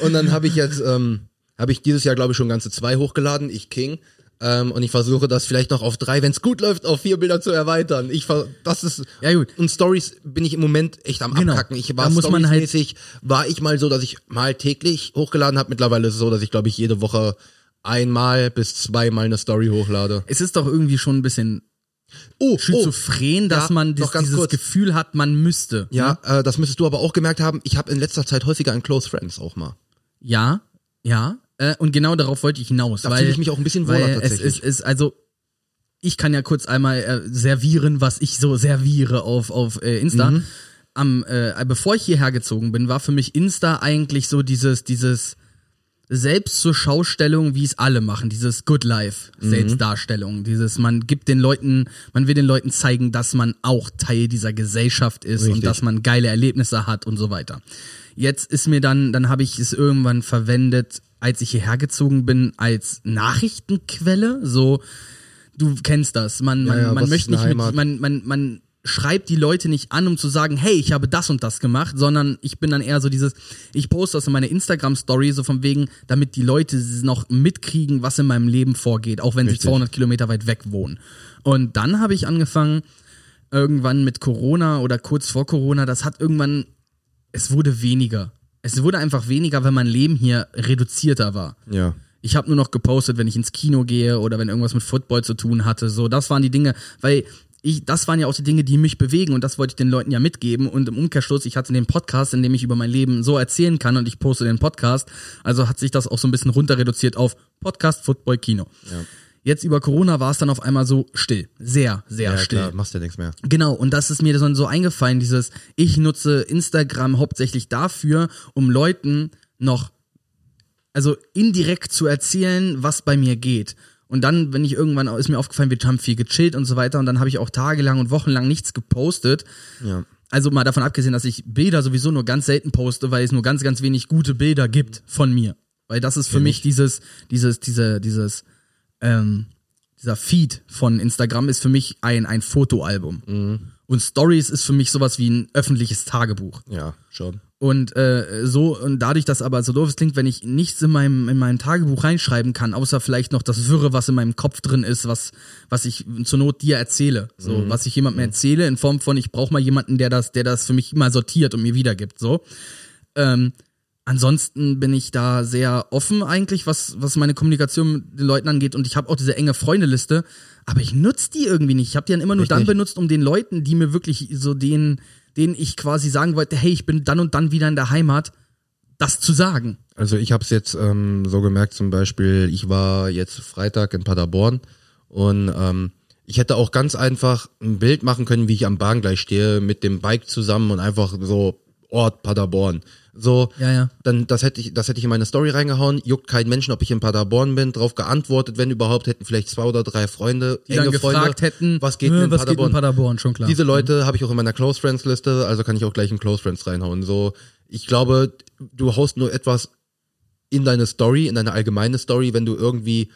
Und dann habe ich jetzt, ähm, habe ich dieses Jahr, glaube ich, schon ganze zwei hochgeladen. Ich King. Ähm, und ich versuche das vielleicht noch auf drei, wenn es gut läuft, auf vier Bilder zu erweitern. Ich ver das ist Ja, gut. und Stories bin ich im Moment echt am Genau. abkacken. Ich war muss man halt- war ich mal so, dass ich mal täglich hochgeladen habe. Mittlerweile ist es so, dass ich glaube ich jede Woche einmal bis zweimal eine Story hochlade. Es ist doch irgendwie schon ein bisschen Oh, schizophren, dass Ja, man dies, dieses kurz. Gefühl hat, man müsste. Ja, äh, das müsstest du aber auch gemerkt haben. Ich habe in letzter Zeit häufiger an Close Friends auch mal. Ja, ja. Äh, und genau darauf wollte ich hinaus. Da weil, fühle ich mich auch ein bisschen wohler weil es tatsächlich. ist, ist, also, ich kann ja kurz einmal äh, servieren, was ich so serviere auf, auf äh, Insta. Mhm. Am, äh, bevor ich hierher gezogen bin, war für mich Insta eigentlich so dieses, dieses selbst zur Schaustellung, wie es alle machen, dieses Good Life Mhm. Selbstdarstellung, dieses man gibt den Leuten, man will den Leuten zeigen, dass man auch Teil dieser Gesellschaft ist und Richtig. dass man geile Erlebnisse hat und so weiter. Jetzt ist mir dann, dann habe ich es irgendwann verwendet, als ich hierher gezogen bin, als Nachrichtenquelle, so du kennst das, man man, ja, man was möchte nicht mit, man man man schreibt die Leute nicht an, um zu sagen, hey, ich habe das und das gemacht, sondern ich bin dann eher so dieses, ich poste das in meine Instagram-Story, so von wegen, damit die Leute noch mitkriegen, was in meinem Leben vorgeht, auch wenn Richtig. sie 200 Kilometer weit weg wohnen. Und dann habe ich angefangen, irgendwann mit Corona oder kurz vor Corona, das hat irgendwann, es wurde weniger. Es wurde einfach weniger, weil mein Leben hier reduzierter war. Ja. Ich habe nur noch gepostet, wenn ich ins Kino gehe oder wenn irgendwas mit Football zu tun hatte. So, das waren die Dinge, weil ich, das waren ja auch die Dinge, die mich bewegen und das wollte ich den Leuten ja mitgeben. Und im Umkehrschluss, ich hatte den Podcast, in dem ich über mein Leben so erzählen kann und ich poste den Podcast. Also hat sich das auch so ein bisschen runter reduziert auf Podcast, Football, Kino. Jetzt über Corona war es dann auf einmal so still. Sehr, sehr Ja, still. klar, machst ja nichts mehr. Genau, und das ist mir so, so eingefallen, dieses, ich nutze Instagram hauptsächlich dafür, um Leuten noch, also indirekt zu erzählen, was bei mir geht. Und dann, wenn ich irgendwann, ist mir aufgefallen, wir haben viel gechillt und so weiter und dann habe ich auch tagelang und wochenlang nichts gepostet. Ja. Also mal davon abgesehen, dass ich Bilder sowieso nur ganz selten poste, weil es nur ganz, ganz wenig gute Bilder gibt von mir. Weil das ist für mich dieses, dieses, diese, dieses, ähm, dieser Feed von Instagram ist für mich ein, ein Fotoalbum. Und Stories ist für mich sowas wie ein öffentliches Tagebuch. Ja, schon. Und äh, so, und dadurch, dass aber so doof es klingt, wenn ich nichts in meinem, in meinem Tagebuch reinschreiben kann, außer vielleicht noch das Wirre, was in meinem Kopf drin ist, was, was ich zur Not dir erzähle. So, was ich jemandem erzähle, in Form von, ich brauche mal jemanden, der das, der das für mich mal sortiert und mir wiedergibt. So. Ähm, ansonsten bin ich da sehr offen eigentlich, was, was meine Kommunikation mit den Leuten angeht. Und ich habe auch diese enge Freundeliste, aber ich nutze die irgendwie nicht. Ich habe die dann immer nur Ich dann benutzt, um den Leuten, die mir wirklich so den, denen ich quasi sagen wollte, hey, ich bin dann und dann wieder in der Heimat, das zu sagen. Also ich habe es jetzt ähm, so gemerkt, zum Beispiel, ich war jetzt Freitag in Paderborn und ähm, ich hätte auch ganz einfach ein Bild machen können, wie ich am Bahngleis stehe, mit dem Bike zusammen und einfach so Ort Paderborn. So, Ja, ja. dann das hätte ich, das hätte ich in meine Story reingehauen, juckt kein Menschen, ob ich in Paderborn bin, drauf geantwortet, wenn überhaupt, hätten vielleicht zwei oder drei Freunde, Die dann gefragt Freunde, hätten, was geht denn in was geht Paderborn? in Paderborn, schon klar. Diese Leute habe ich auch in meiner Close Friends Liste, also kann ich auch gleich in Close Friends reinhauen. So, ich glaube, du haust nur etwas in deine Story, in deine allgemeine Story, wenn du irgendwie,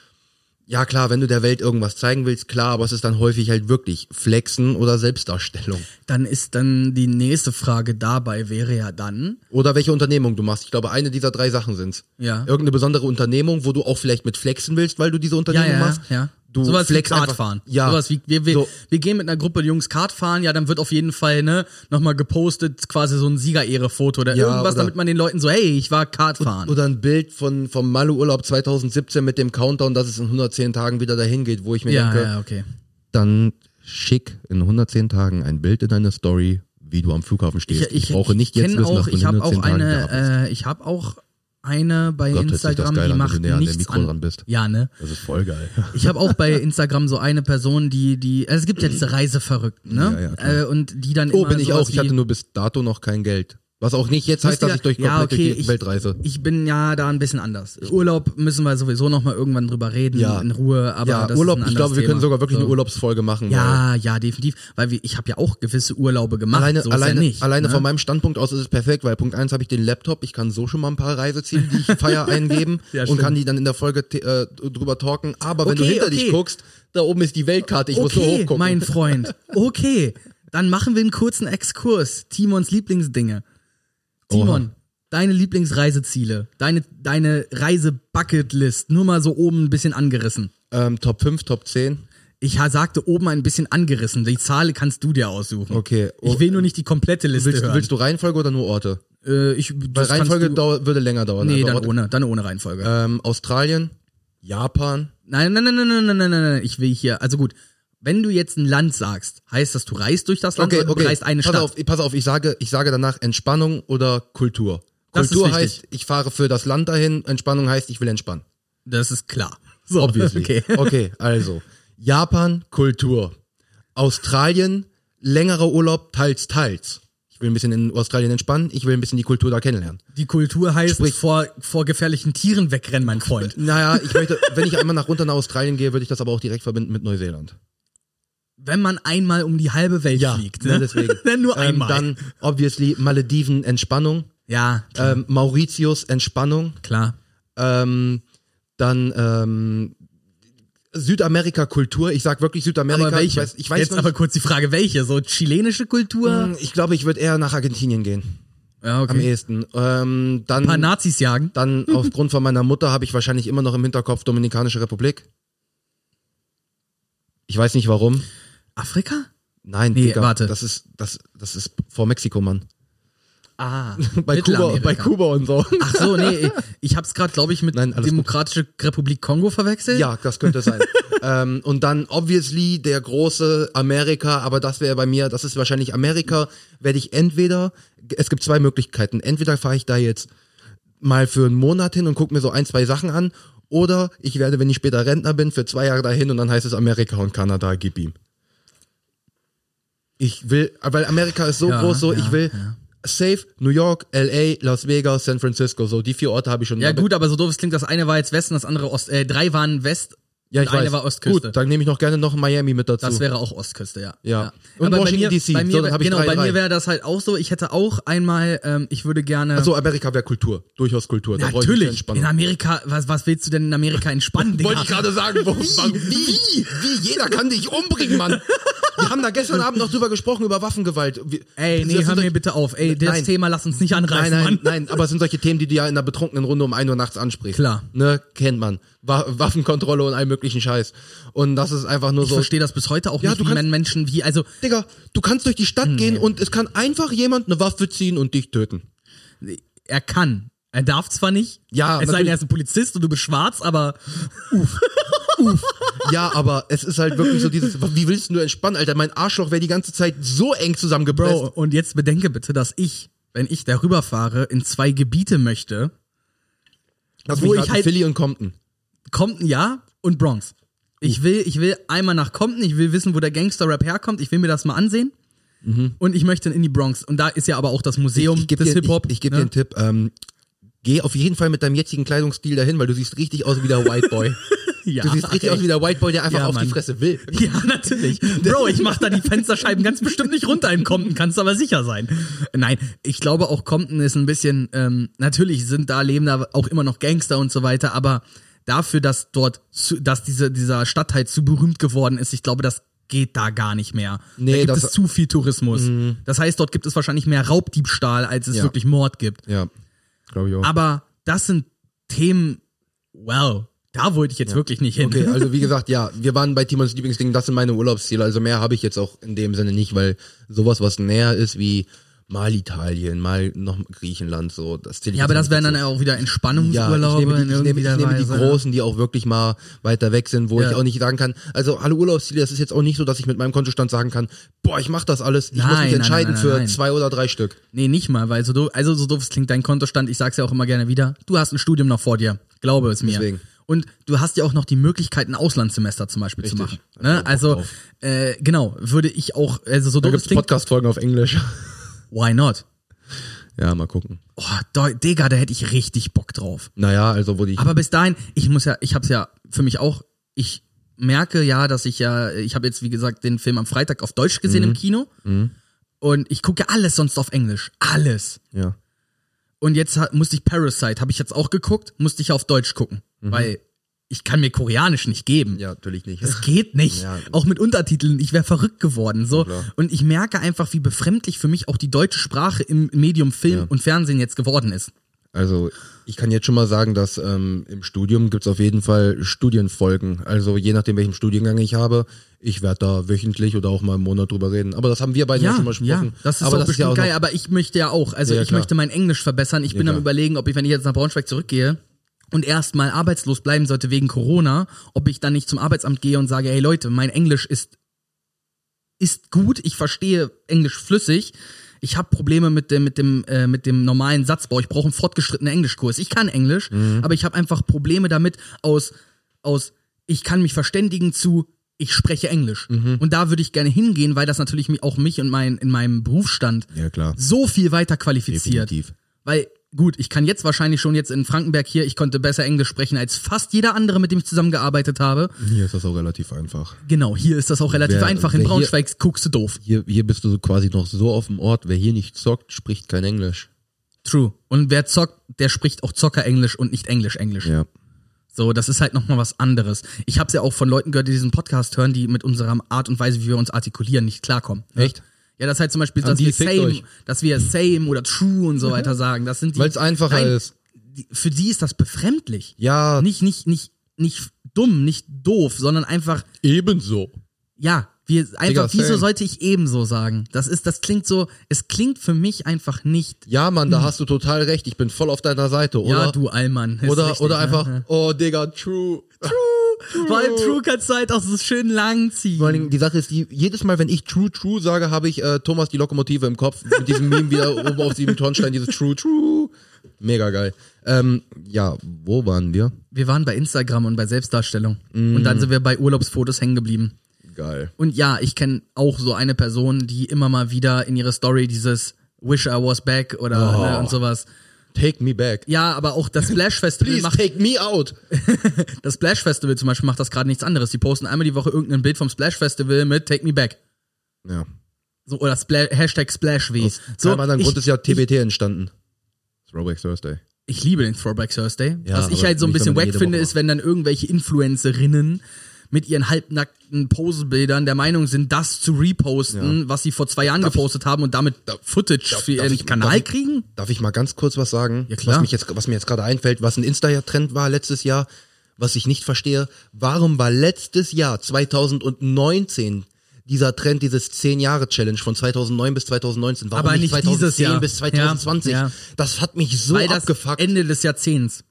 ja klar, wenn du der Welt irgendwas zeigen willst, klar, aber es ist dann häufig halt wirklich Flexen oder Selbstdarstellung. Dann ist dann die nächste Frage dabei wäre ja dann, Oder welche Unternehmung du machst. Ich glaube, eine dieser drei Sachen sind's. Ja. Irgendeine besondere Unternehmung, wo du auch vielleicht mit flexen willst, weil du diese ja, Unternehmung ja, machst. ja. Du Sowas wie Kart einfach- fahren. Ja. Sowas wie, wir, wir, So. wir gehen mit einer Gruppe Jungs Kart fahren, ja, dann wird auf jeden Fall, ne, nochmal gepostet, quasi so ein Siegerehre-Foto oder Ja, irgendwas, oder- damit man den Leuten so, hey, ich war Kart fahren. Oder ein Bild von, vom Malle-Urlaub 2017 mit dem Countdown, dass es in 110 Tagen wieder dahin geht, wo ich mir ja, denke, ja, okay. dann schick in 110 Tagen ein Bild in deine Story, wie du am Flughafen stehst. Ich, brauche nicht jetzt kenn wissen, auch, dass du in ich habe 110 auch Tagen eine, äh, ich habe auch eine bei Gott, Instagram, die an, macht näher an dem nichts Mikro an. dran bist. Ja, ne? Das ist voll geil. Ich habe auch bei Instagram so eine Person, die, die, also es gibt ja diese Reiseverrückten, ne? Ja, ja, äh, und die dann Oh, bin ich auch. Ich hatte nur bis dato noch kein Geld. Was auch nicht jetzt heißt, dass ich durch ja, komplett okay, durch die ich, Welt reise. Ich bin ja da ein bisschen anders. Urlaub müssen wir sowieso noch mal irgendwann drüber reden, Ja. in Ruhe, aber Ja, das Urlaub, ich glaube, wir können sogar wirklich so. eine Urlaubsfolge machen. Ja, ja, definitiv, weil wir, ich habe ja auch gewisse Urlaube gemacht, Alleine, so alleine, ja nicht. alleine ne? von meinem Standpunkt aus ist es perfekt, weil Punkt eins habe ich den Laptop, ich kann so schon mal ein paar Reiseziele, die ich feier, eingeben Ja, und kann die dann in der Folge äh, drüber talken. Aber wenn du Okay, hinter okay. dich guckst, da oben ist die Weltkarte, ich muss Okay, hochgucken. mein Freund. Okay, dann machen wir einen kurzen Exkurs. Timons Lieblingsdinge. Simon, Oha. deine Lieblingsreiseziele, deine, deine Reise-Bucketlist, nur mal so oben ein bisschen angerissen. Ähm, Top 5, Top 10. Ich sagte oben ein bisschen angerissen. Die Zahl kannst du dir aussuchen. Okay. Oh, ich will nur nicht die komplette Liste willst, hören. Willst du Reihenfolge oder nur Orte? Äh, ich, Weil Reihenfolge du, würde länger dauern. Nee, dann ohne, dann ohne Reihenfolge. Ähm, Australien, Japan. Nein, nein, nein, nein, nein, nein, nein, nein. Ich will hier, also gut, wenn du jetzt ein Land sagst, heißt das, du reist durch das Land Okay, oder du okay. reist eine pass Stadt? auf, pass auf, ich sage, ich sage danach Entspannung oder Kultur. Kultur heißt, ich fahre für das Land dahin, Entspannung heißt, ich will entspannen. Das ist klar. So, Obviously. Okay. okay, also. Japan, Kultur. Australien, längerer Urlaub, teils, teils. Ich will ein bisschen in Australien entspannen, ich will ein bisschen die Kultur da kennenlernen. Die Kultur heißt Sprich- vor, vor gefährlichen Tieren wegrennen, mein Freund. Naja, ich möchte, wenn ich einmal nach runter nach Australien gehe, würde ich das aber auch direkt verbinden mit Neuseeland. Wenn man einmal um die halbe Welt fliegt, ne? ne, deswegen. Dann nur ähm, einmal. Dann, obviously, Malediven, Entspannung. ja. Ähm, Mauritius, Entspannung. klar. Ähm, dann ähm, Südamerika Kultur. Ich sag wirklich Südamerika. Aber welche? Ich weiß, ich weiß Jetzt aber kurz die Frage, welche? So chilenische Kultur? Hm, Ich glaube, ich würde eher nach Argentinien gehen. Ja, Am okay. ehesten. Ähm, dann, Ein paar Nazis jagen. dann aufgrund von meiner Mutter habe ich wahrscheinlich immer noch im Hinterkopf Dominikanische Republik. Ich weiß nicht warum. Afrika? Nein, Nee, Digga, warte. das ist das das ist vor Mexiko, Mann. Ah, Bei Kuba, bei Kuba und so. Ach so, nee, ich hab's gerade, glaube ich, mit Nein, alles gut. Demokratische Republik Kongo verwechselt. Ja, das könnte sein. ähm, und dann obviously der große Amerika, aber das wäre bei mir, das ist wahrscheinlich Amerika, werde ich entweder, es gibt zwei Möglichkeiten, entweder fahre ich da jetzt mal für einen Monat hin und gucke mir so ein, zwei Sachen an, oder ich werde, wenn ich später Rentner bin, für zwei Jahre dahin und dann heißt es Amerika und Kanada, gib ihm. Ich will, weil Amerika ist so Ja, groß, so ja, ich will ja. safe New York, LA, Las Vegas, San Francisco, so die vier Orte habe ich schon. Ja gut, aber so doof es klingt, das eine war jetzt Westen, das andere Ost, äh, drei waren West Ja, ich eine weiß. war Ostküste. Gut, dann nehme ich noch gerne noch Miami mit dazu. Das wäre auch Ostküste, ja. Ja. Und Aber Washington DC. Bei mir, So, dann hab ich genau, drei, bei drei. mir wäre das halt auch so. Ich hätte auch einmal, ähm, ich würde gerne. so, Amerika wäre Kultur. Durchaus Kultur. Da brauche ich mich natürlich. In Amerika, was, was willst du denn in Amerika entspannen? Wollte ich gerade sagen, wo, wie, wie, wie, jeder kann dich umbringen, Mann. Wir haben da gestern Abend noch drüber gesprochen, über Waffengewalt. Wir, Ey, nee, hör mir bitte auf. Ey, das Nein. Thema lass uns nicht anreißen, Nein, nein, nein, aber es sind solche Themen, die du ja in einer betrunkenen Runde um 1 Uhr nachts ansprichst. Klar. Ne, kennt man. Wa Waffenkontrolle und allen möglichen Scheiß. Und das ist einfach nur Ich so. verstehe das bis heute auch Ja, nicht, du wie kannst- Menschen wie, also, Digga, du kannst durch die Stadt gehen und es kann einfach jemand eine Waffe ziehen und dich töten. er kann. Er darf zwar nicht. Ja, Es sei denn, er ist ein Polizist und du bist schwarz, aber Ja, aber es ist halt wirklich so dieses, wie willst du entspannen, Alter? Mein Arschloch wäre die ganze Zeit so eng zusammengepresst. Bro, und jetzt bedenke bitte, dass ich, wenn ich darüber fahre, in zwei Gebiete möchte, Lass wo ich halt- Philly und Compton. Compton ja und Bronx. Ich will, ich will einmal nach Compton, ich will wissen, wo der Gangster-Rap herkommt, ich will mir das mal ansehen. Und ich möchte in die Bronx. Und da ist ja aber auch das Museum Mhm. ich geb des dir, Hip-Hop. Ich, ich gebe ne? dir einen Tipp. Ähm, geh auf jeden Fall mit deinem jetzigen Kleidungsstil dahin, weil du siehst richtig aus wie der White Boy. ja, Du siehst richtig aus wie der White Boy, der einfach Ja, auf die Mann. Fresse will. Ja, natürlich. Bro, ich mach da die Fensterscheiben ganz bestimmt nicht runter in Compton, kannst aber sicher sein. Nein, ich glaube auch Compton ist ein bisschen, ähm, natürlich sind da, leben da auch immer noch Gangster und so weiter, aber dafür, dass dort, zu, dass diese, dieser Stadtteil zu berühmt geworden ist, ich glaube, das geht da gar nicht mehr. Nee, da gibt das- Mhm. es zu viel Tourismus. Das heißt, dort gibt es wahrscheinlich mehr Raubdiebstahl, als es Ja. wirklich Mord gibt. Ja, glaube ich auch. Aber das sind Themen, well, da wollte ich jetzt wirklich nicht hin. Okay, also wie gesagt, ja, wir waren bei Timons Lieblingsding, das sind meine Urlaubsziele, also mehr habe ich jetzt auch in dem Sinne nicht, weil sowas, was näher ist wie mal Italien, mal noch Griechenland, so, das zähle ich Ja, aber das wären dann auch wieder ja, ich Entspannungsurlaube nehme, die, ich, nehme, ich nehme die großen, die auch wirklich mal weiter weg sind, wo Ja. ich auch nicht sagen kann, also alle Urlaubsziele, das ist jetzt auch nicht so, dass ich mit meinem Kontostand sagen kann, boah, ich mache das alles, ich muss Nein, mich nein, entscheiden nein, nein, für zwei oder drei Stück. Nee, nicht mal, weil so doof, also so doof es klingt dein Kontostand, ich sag's ja auch immer gerne wieder, du hast ein Studium noch vor dir, glaube es mir. Deswegen. Und du hast ja auch noch die Möglichkeit, ein Auslandssemester zum Beispiel zu Richtig. machen. Ich auch Ne? Also, äh, genau, würde ich auch, also so Da doof es Podcast-Folgen auf Englisch. why not? Ja, mal gucken. Oh, da, Digga, da hätte ich richtig Bock drauf. Naja, also wo die, Aber bis dahin, ich muss ja, ich hab's ja für mich auch, ich merke ja, dass ich ja, ich habe jetzt wie gesagt den Film am Freitag auf Deutsch gesehen Mhm. im Kino und ich gucke alles sonst auf Englisch, alles. ja. Und jetzt musste ich Parasite, habe ich jetzt auch geguckt, musste ich auf Deutsch gucken, weil ich kann mir Koreanisch nicht geben. Mhm. Ja, natürlich nicht. Das geht nicht. Ja. Auch mit Untertiteln. Ich wäre verrückt geworden. So. klar. Und ich merke einfach, wie befremdlich für mich auch die deutsche Sprache im Medium Film Ja. und Fernsehen jetzt geworden ist. Also ich kann jetzt schon mal sagen, dass ähm, im Studium gibt's auf jeden Fall Studienfolgen. Also je nachdem, welchen Studiengang ich habe, ich werde da wöchentlich oder auch mal im Monat drüber reden. Aber das haben wir beide ja, schon mal besprochen. das ist aber das bestimmt ja auch geil, aber ich möchte ja auch, also Ja, ich klar. möchte mein Englisch verbessern. Ich bin am überlegen, ob ich, wenn ich jetzt nach Braunschweig zurückgehe und erstmal arbeitslos bleiben sollte wegen Corona, ob ich dann nicht zum Arbeitsamt gehe und sage, hey Leute, mein Englisch ist, ist gut, ich verstehe Englisch flüssig. Ich habe Probleme mit dem, mit, dem, äh, mit dem normalen Satzbau. Ich brauche einen fortgeschrittenen Englischkurs. Ich kann Englisch, Mhm. aber ich habe einfach Probleme damit aus, aus, ich kann mich verständigen zu, ich spreche Englisch. Mhm. Und da würde ich gerne hingehen, weil das natürlich auch mich und mein, in meinem Berufsstand Ja, so viel weiter qualifiziert. Definitiv. Weil, gut, ich kann jetzt wahrscheinlich schon jetzt in Frankenberg hier, ich konnte besser Englisch sprechen als fast jeder andere, mit dem ich zusammengearbeitet habe. Hier ist das auch relativ einfach. Genau, hier ist das auch relativ Wer- einfach. In wer hier- Braunschweig guckst du doof. Hier, hier bist du so quasi noch so auf dem Ort, wer hier nicht zockt, spricht kein Englisch. True. Und wer zockt, der spricht auch Zocker-Englisch und nicht Englisch-Englisch. Ja. So, das ist halt nochmal was anderes. Ich habe es ja auch von Leuten gehört, die diesen Podcast hören, die mit unserer Art und Weise, wie wir uns artikulieren, nicht klarkommen. ne? Echt? Ja, das ist halt zum Beispiel, dass wir same, euch. dass wir same oder true und so weiter sagen. Das sind die. Weil es einfacher Nein, ist. die- Für die ist das befremdlich. Ja, Nicht, nicht, nicht, nicht dumm, nicht doof, sondern einfach, ebenso. ja, wir einfach, Digga, wieso sollte ich ebenso sagen? Das ist, das klingt so, es klingt für mich einfach nicht. Ja, Mann, da hast du total recht. Ich bin voll auf deiner Seite, oder? Ja, du Allmann. Oder richtig, oder ne? einfach, Ja. oh Digga, true. Vor allem True kannst du halt auch so schön lang ziehen. Vor Dingen, die Sache ist, die, jedes Mal, wenn ich True True sage, habe ich äh, Thomas die Lokomotive im Kopf mit diesem Meme wieder oben auf sieben Tonstein, dieses True True. Mega geil. Ähm, ja, wo waren wir? Wir waren bei Instagram und bei Selbstdarstellung. Und Mhm. dann sind wir bei Urlaubsfotos hängen geblieben. Geil. Und ja, ich kenne auch so eine Person, die immer mal wieder in ihre Story dieses Wish I was back oder Oh. ne, und sowas. Take me back. Ja, aber auch das Splash Festival Please macht take me out. das Splash Festival zum Beispiel macht das gerade nichts anderes. Die posten einmal die Woche irgendein Bild vom Splash Festival mit Take Me Back. Ja. So, oder Spla Hashtag Splash W. Aus So, keinem anderen ich, Grund ist ja TBT entstanden. Throwback Thursday. ich liebe den Throwback Thursday. Ja, Was ich halt so ein bisschen wack finde, Woche ist, wenn dann irgendwelche Influencerinnen mit ihren halbnackten Posebildern der Meinung sind, das zu reposten, was sie vor zwei Jahren gepostet haben und damit Footage für darf ihren ich- Kanal darf ich- kriegen? Darf ich mal ganz kurz was sagen? Ja, klar. Was, mich jetzt, was mir jetzt gerade einfällt, was ein Insta-Trend war letztes Jahr, was ich nicht verstehe. Warum war letztes Jahr, 2019, dieser Trend, dieses 10-Jahre-Challenge von 2009 bis 2019? Warum Aber nicht 2010 dieses Jahr. bis 2020? Ja, ja. Das hat mich so Weil das abgefuckt. Ende des Jahrzehnts.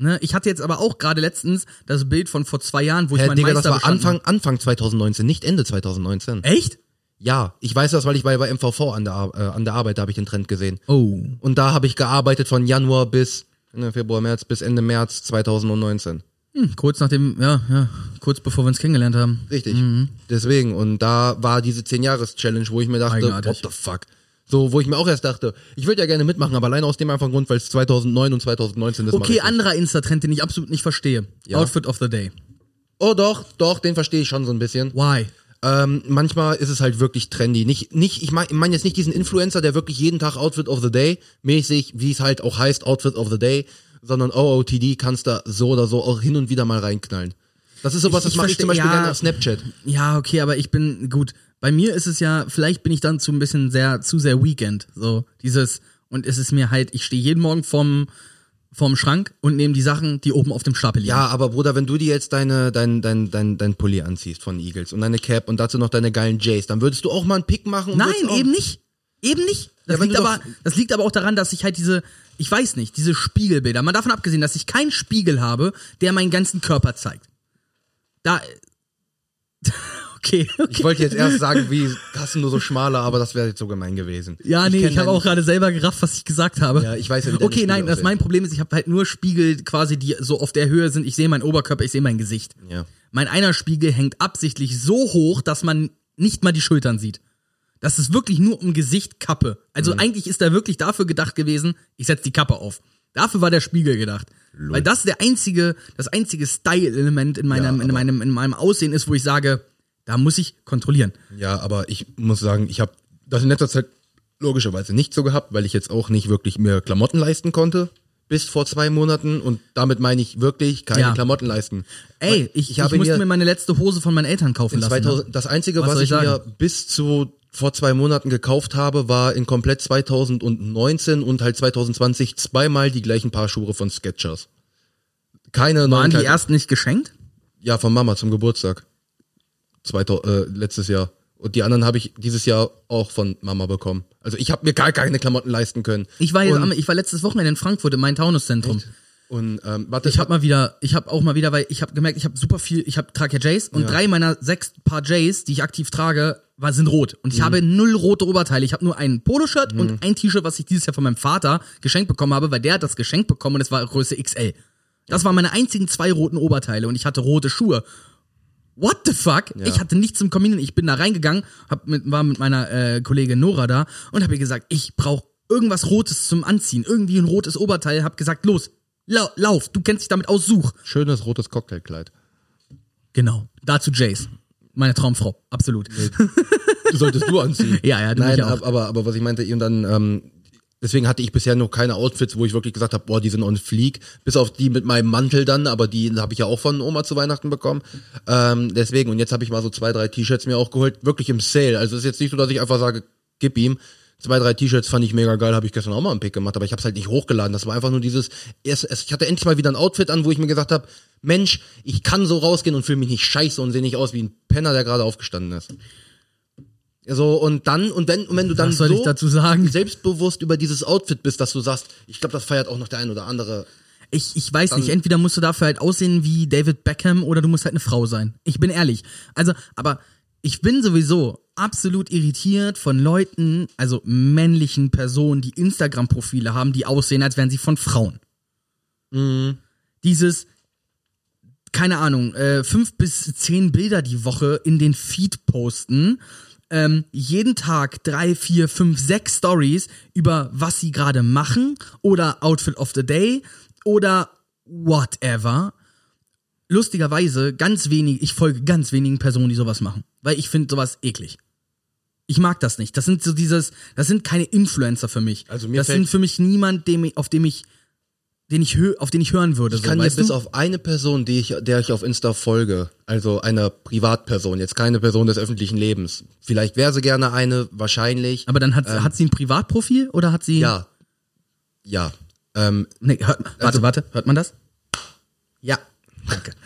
Ne? Ich hatte jetzt aber auch gerade letztens das Bild von vor zwei Jahren, wo ich Herr meinen Digga, Meister das war Anfang, Anfang 2019, nicht Ende 2019. hab. Echt? Ja, ich weiß das, weil ich bei, bei MVV an der, äh, an der Arbeit, da habe ich den Trend gesehen. Oh. Und da habe ich gearbeitet von Januar bis ne, Februar, März bis Ende März 2019. Hm, kurz nachdem, ja, ja, kurz bevor wir uns kennengelernt haben. Richtig. Deswegen. Und da war diese 10-Jahres-Challenge, wo ich mir dachte, Eigenartig. what the fuck? So, wo ich mir auch erst dachte, ich würde ja gerne mitmachen, aber allein aus dem einfachen Grund, weil es 2009 und 2019 ist. Okay, anderer Insta-Trend, den ich absolut nicht verstehe. Ja. Outfit of the Day. Oh doch, doch, den verstehe ich schon so ein bisschen. Why? Ähm, manchmal ist es halt wirklich trendy. Nicht, nicht, ich meine ich mein jetzt nicht diesen Influencer, der wirklich jeden Tag Outfit of the Day mäßig, wie es halt auch heißt, Outfit of the Day, sondern OOTD kannst da so oder so auch hin und wieder mal reinknallen. Das ist sowas, Ich- das ich mache ich zum Beispiel ja. gerne auf Snapchat. Ja, okay, aber ich bin, gut. Bei mir ist es ja, vielleicht bin ich dann zu ein bisschen sehr, zu sehr Weekend. So, dieses, und es ist mir halt, ich stehe jeden Morgen vorm, vorm Schrank und nehme die Sachen, die oben auf dem Stapel liegen. Ja, aber Bruder, wenn du dir jetzt deine, dein, dein, dein, dein Pulli anziehst von Eagles und deine Cap und dazu noch deine geilen Jays, dann würdest du auch mal einen Pick machen? Und Nein, eben nicht. Eben nicht. Das, Ja, liegt aber, das liegt aber auch daran, dass ich halt diese, ich weiß nicht, diese Spiegelbilder, mal davon abgesehen, dass ich keinen Spiegel habe, der meinen ganzen Körper zeigt. Da. Okay, okay. Ich wollte jetzt erst sagen, wie hast du nur so schmale, aber das wäre jetzt so gemein gewesen. Ja, nee, kenn ich habe auch gerade selber gerafft, was ich gesagt habe. Ja, ich weiß ja, wie Okay, nein, das mein Problem ist, ich habe halt nur Spiegel quasi, die so auf der Höhe sind. Ich sehe meinen Oberkörper, ich sehe mein Gesicht. Ja. Mein einer Spiegel hängt absichtlich so hoch, dass man nicht mal die Schultern sieht. Das ist wirklich nur um Gesicht Kappe. Also Mhm. eigentlich ist er wirklich dafür gedacht gewesen, ich setze die Kappe auf. Dafür war der Spiegel gedacht. Weil das der einzige, das einzige Style-Element in meinem, Ja, in meinem, in meinem Aussehen ist, wo ich sage, da muss ich kontrollieren. Ja, aber ich muss sagen, ich habe das in letzter Zeit logischerweise nicht so gehabt, weil ich jetzt auch nicht wirklich mir Klamotten leisten konnte bis vor zwei Monaten und damit meine ich wirklich keine Ja. Klamotten leisten. Ey, Weil ich, ich, habe musste mir meine letzte Hose von meinen Eltern kaufen in lassen. 2000, ne? das einzige, Was was, ich ich mir bis zu vor zwei Monaten gekauft habe, war in komplett 2019 und halt 2020 zweimal die gleichen Paar Schuhe von Skechers. Keine neuen Waren die Kleid- erst nicht geschenkt? Ja, von Mama zum Geburtstag. 2000, äh, letztes Jahr. Und die anderen habe ich dieses Jahr auch von Mama bekommen. Also ich habe mir gar keine Klamotten leisten können. Ich war, jetzt, und, am- ich war letztes Wochenende in Frankfurt im Main-Taunus-Zentrum. und ähm, warte, Ich habe mal wieder, ich habe auch mal wieder, weil ich habe gemerkt, ich habe super viel, ich habe trage ja Jays und drei meiner sechs Paar Jays, die ich aktiv trage, war, sind rot. Und Mhm. ich habe null rote Oberteile. Ich habe nur ein Poloshirt und ein T-Shirt, was ich dieses Jahr von meinem Vater geschenkt bekommen habe, weil der hat das geschenkt bekommen und es war Größe XL. Das waren meine einzigen zwei roten Oberteile und ich hatte rote Schuhe. What the fuck? Ich hatte nichts zum Kombinieren. Ich bin da reingegangen, hab mit, war mit meiner äh, Kollegin Nora da und habe ihr gesagt, ich brauche irgendwas Rotes zum Anziehen. Irgendwie ein rotes Oberteil. Hab gesagt, los, lau lauf, du kennst dich damit aus, such. schönes rotes Cocktailkleid. Genau. Dazu Jace. Meine Traumfrau. Absolut. Du solltest du anziehen. Ja, ja, du Nein, auch. ab- aber, aber was ich meinte, und dann, ähm, deswegen hatte ich bisher noch keine Outfits, wo ich wirklich gesagt habe, boah, die sind on fleek. Bis auf die mit meinem Mantel dann, aber die habe ich ja auch von Oma zu Weihnachten bekommen. Ähm, deswegen, und jetzt habe ich mal so zwei, drei T-Shirts mir auch geholt, wirklich im Sale. Also es ist jetzt nicht so, dass ich einfach sage, gib ihm. Zwei, drei T-Shirts fand ich mega geil, habe ich gestern auch mal einen Pick gemacht, aber ich habe es halt nicht hochgeladen. Das war einfach nur dieses, es, es, ich hatte endlich mal wieder ein Outfit an, wo ich mir gesagt habe, Mensch, ich kann so rausgehen und fühle mich nicht scheiße und sehe nicht aus wie ein Penner, der gerade aufgestanden ist. So, und dann, und wenn, und wenn du dann Was soll so ich dazu sagen? selbstbewusst über dieses Outfit bist, dass du sagst, ich glaube, das feiert auch noch der ein oder andere. Ich, ich weiß nicht, entweder musst du dafür halt aussehen wie David Beckham oder du musst halt eine Frau sein. Ich bin ehrlich. Also, aber ich bin sowieso absolut irritiert von Leuten, also männlichen Personen, die Instagram-Profile haben, die aussehen, als wären sie von Frauen. Dieses, keine Ahnung, äh, fünf bis zehn Bilder die Woche in den Feed posten, ähm, jeden Tag drei, vier, fünf, sechs Stories über was sie gerade machen oder Outfit of the Day oder whatever. Lustigerweise ganz wenig, ich folge ganz wenigen Personen, die sowas machen, weil ich finde sowas eklig. Ich mag das nicht. Das sind so dieses, das sind keine Influencer für mich. Also mir das sind für mich niemand, dem auf dem ich, den ich auf den ich hören würde. Ich so, kann dir bis du? auf eine Person, die ich, der ich auf Insta folge, also einer Privatperson, jetzt keine Person des öffentlichen Lebens. Vielleicht wäre sie gerne eine, wahrscheinlich. Aber dann hat, hat sie ein Privatprofil oder hat sie? Ähm. ja. Ja. Ähm, Nee, hört, warte, Also- warte, hört man das? ja. Danke.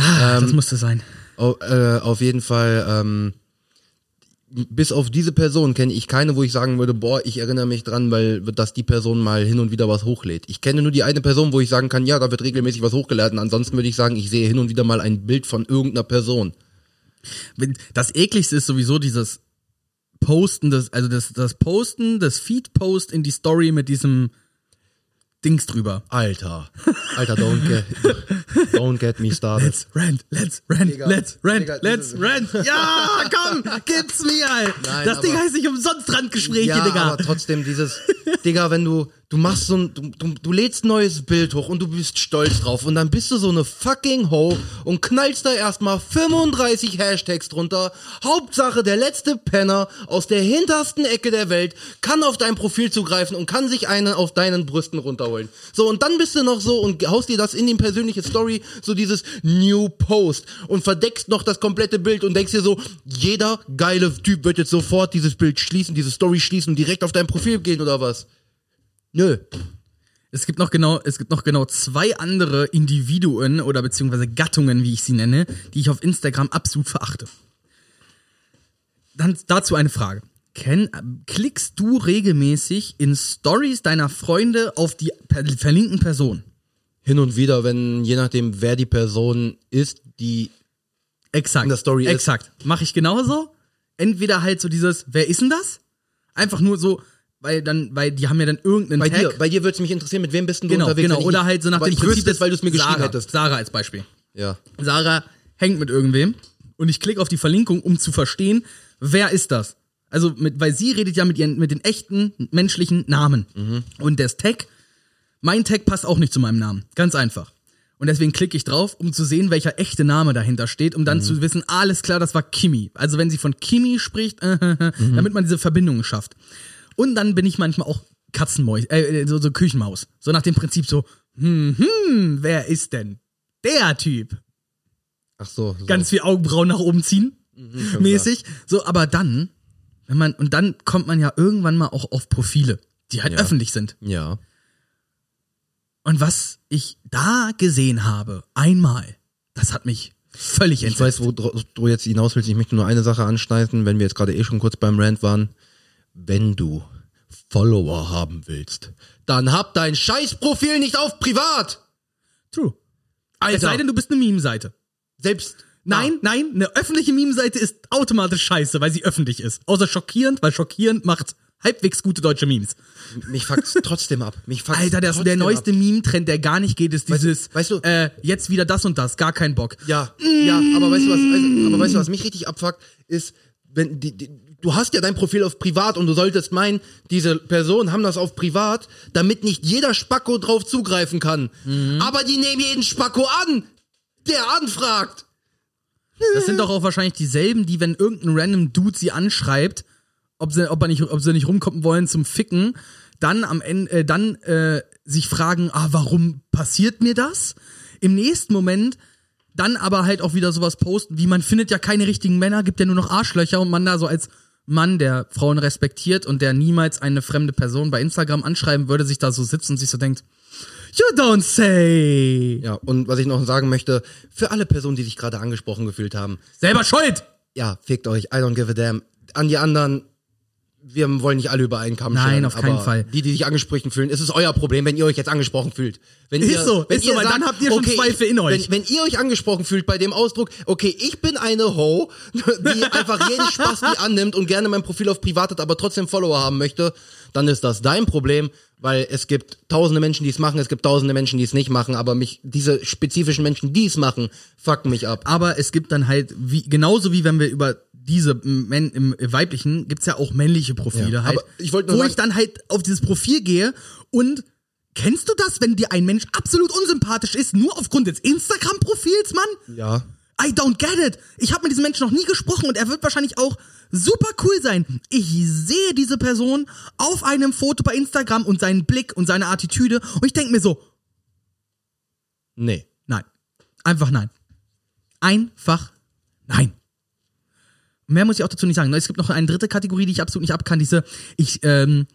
Ah, das musste sein. Au- äh, auf jeden Fall, ähm, bis auf diese Person kenne ich keine, wo ich sagen würde, boah, ich erinnere mich dran, weil dass die Person mal hin und wieder was hochlädt. Ich kenne nur die eine Person, wo ich sagen kann, ja, da wird regelmäßig was hochgeladen. Ansonsten würde ich sagen, ich sehe hin und wieder mal ein Bild von irgendeiner Person. Das ekligste ist sowieso dieses Posten, des, also das, das Posten, das Feed-Post in die Story mit diesem Dings drüber. Alter, Alter, don't don't get me started. Let's rant, let's rant, Digga, let's rant, Digga, let's rant. Ja, komm, gib's mir. Nein, das Ding aber- heißt nicht umsonst Randgespräche, ja, Digga. aber trotzdem dieses, Digga, wenn du, du machst so ein, du, du, du lädst ein neues Bild hoch und du bist stolz drauf und dann bist du so eine fucking Ho und knallst da erstmal 35 Hashtags drunter. Hauptsache, der letzte Penner aus der hintersten Ecke der Welt kann auf dein Profil zugreifen und kann sich einen auf deinen Brüsten runterholen. So, und dann bist du noch so und haust dir das in die persönliche Story, so dieses New Post und verdeckst noch das komplette Bild und denkst dir so, jeder geile Typ wird jetzt sofort dieses Bild schließen, diese Story schließen und direkt auf dein Profil gehen oder was? Nö. Es gibt noch genau, es gibt noch genau zwei andere Individuen oder beziehungsweise Gattungen, wie ich sie nenne, die ich auf Instagram absolut verachte. Dann dazu eine Frage. Ken, klickst du regelmäßig in Stories deiner Freunde auf die verlinkten Person? Hin und wieder, wenn, je nachdem, wer die Person ist, die Exakt. In der Story ist- Exakt. Mache ich genauso. Entweder halt so dieses, wer ist denn das? Einfach nur so, weil dann, weil die haben ja dann irgendeinen bei Tag. dir, bei dir würde es mich interessieren, mit wem bist denn du genau, unterwegs? genau. Oder halt so nach dem ich Prinzip es, weil du es mir geschrieben Sarah, hättest. Sarah als Beispiel. Ja. Sarah hängt mit irgendwem und ich klicke auf die Verlinkung, um zu verstehen, wer ist das? Also, mit, weil sie redet ja mit ihren, mit den echten menschlichen Namen. Und das Tag, mein Tag passt auch nicht zu meinem Namen. Ganz einfach. Und deswegen klicke ich drauf, um zu sehen, welcher echte Name dahinter steht, um dann zu wissen, alles klar, das war Kimi. Also wenn sie von Kimi spricht, äh, äh, äh, damit man diese Verbindungen schafft. Und dann bin ich manchmal auch Katzenmäus, äh, so, so Küchenmaus. So nach dem Prinzip so, hm, hm, wer ist denn der Typ? Ach so. so. ganz viel Augenbrauen nach oben ziehen, schon mäßig. So, aber dann, wenn man, und dann kommt man ja irgendwann mal auch auf Profile, die halt Ja. öffentlich sind. Ja. Und was ich da gesehen habe, einmal, das hat mich völlig Ich entsetzt. weiß, wo du jetzt hinaus willst. Ich möchte nur eine Sache anschneiden, wenn wir jetzt gerade eh schon kurz beim Rant waren. Wenn du Follower haben willst, dann hab dein Scheißprofil nicht auf privat. True. Es Alter. sei denn, du bist eine Meme-Seite. Selbst Nein, nein, eine öffentliche Meme-Seite ist automatisch scheiße, weil sie öffentlich ist. Außer schockierend, weil schockierend macht halbwegs gute deutsche Memes. Mich fuckt's trotzdem ab. Mich fuckt's Alter, der, der neueste. Meme-Trend, der gar nicht geht, ist Weißt dieses, weißt du- äh, jetzt wieder das und das, gar kein Bock. Ja, ja, aber weißt du was, also, aber weißt du was mich richtig abfuckt, ist, wenn die, die du hast ja dein Profil auf privat und du solltest meinen, diese Personen haben das auf privat, damit nicht jeder Spacko drauf zugreifen kann. Aber die nehmen jeden Spacko an, der anfragt. Das sind doch auch wahrscheinlich dieselben, die, wenn irgendein random Dude sie anschreibt, ob sie, ob, er nicht, ob sie nicht rumkommen wollen zum Ficken, dann am Ende, äh, dann äh, sich fragen, ah, warum passiert mir das? Im nächsten Moment dann aber halt auch wieder sowas posten, wie man findet ja keine richtigen Männer, gibt ja nur noch Arschlöcher und man da so als Mann, der Frauen respektiert und der niemals eine fremde Person bei Instagram anschreiben würde, sich da so sitzt und sich so denkt, you don't say. Ja, und was ich noch sagen möchte, für alle Personen, die sich gerade angesprochen gefühlt haben, Selber schuld! ja, fickt euch, I don't give a damn. An die anderen, wir wollen nicht alle über einen Kamm Nein, scheren, auf keinen Fall. Die, die sich angesprochen fühlen, es ist euer Problem, wenn ihr euch jetzt angesprochen fühlt. Wenn Ist ihr, so, wenn ist so, ihr weil dann habt ihr schon Zweifel in euch. Wenn, wenn ihr euch angesprochen fühlt bei dem Ausdruck, okay, ich bin eine Ho, die einfach jeden Spaß die annimmt und gerne mein Profil auf privat hat, aber trotzdem Follower haben möchte, dann ist das dein Problem Weil es gibt tausende Menschen, die es machen, es gibt tausende Menschen, die es nicht machen, aber mich, diese spezifischen Menschen, die es machen, fucken mich ab. Aber es gibt dann halt, wie, genauso wie wenn wir über diese Men im weiblichen, gibt's ja auch männliche Profile Ja, halt. aber ich wollte nur wo sagen- ich dann halt auf dieses Profil gehe und kennst du das, wenn dir ein Mensch absolut unsympathisch ist, nur aufgrund des Instagram-Profils, Mann? Ja. I don't get it. Ich habe mit diesem Menschen noch nie gesprochen und er wird wahrscheinlich auch super cool sein. Ich sehe diese Person auf einem Foto bei Instagram und seinen Blick und seine Attitüde und ich denke mir so, Nee. nein. Einfach nein. Einfach nein. Mehr muss ich auch dazu nicht sagen. Es gibt noch eine dritte Kategorie, die ich absolut nicht abkann. Diese, ich, ähm,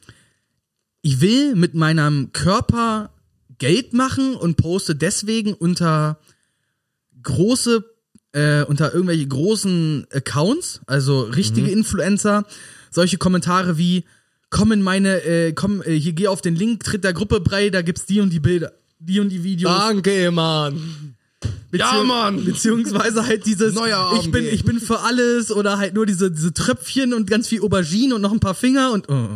ich will mit meinem Körper Geld machen und poste deswegen unter große, äh, unter irgendwelche großen Accounts, also richtige Influencer, solche Kommentare wie, komm in meine, äh, komm, äh, hier geh auf den Link, tritt der Gruppe bei, da gibt's die und die Bilder, die und die Videos. Danke, Mann. Ja, Beziehung- Mann. Beziehungsweise halt dieses, Neuer ich bin, ich bin für alles oder halt nur diese, diese Tröpfchen und ganz viel Aubergine und noch ein paar Finger und, oh.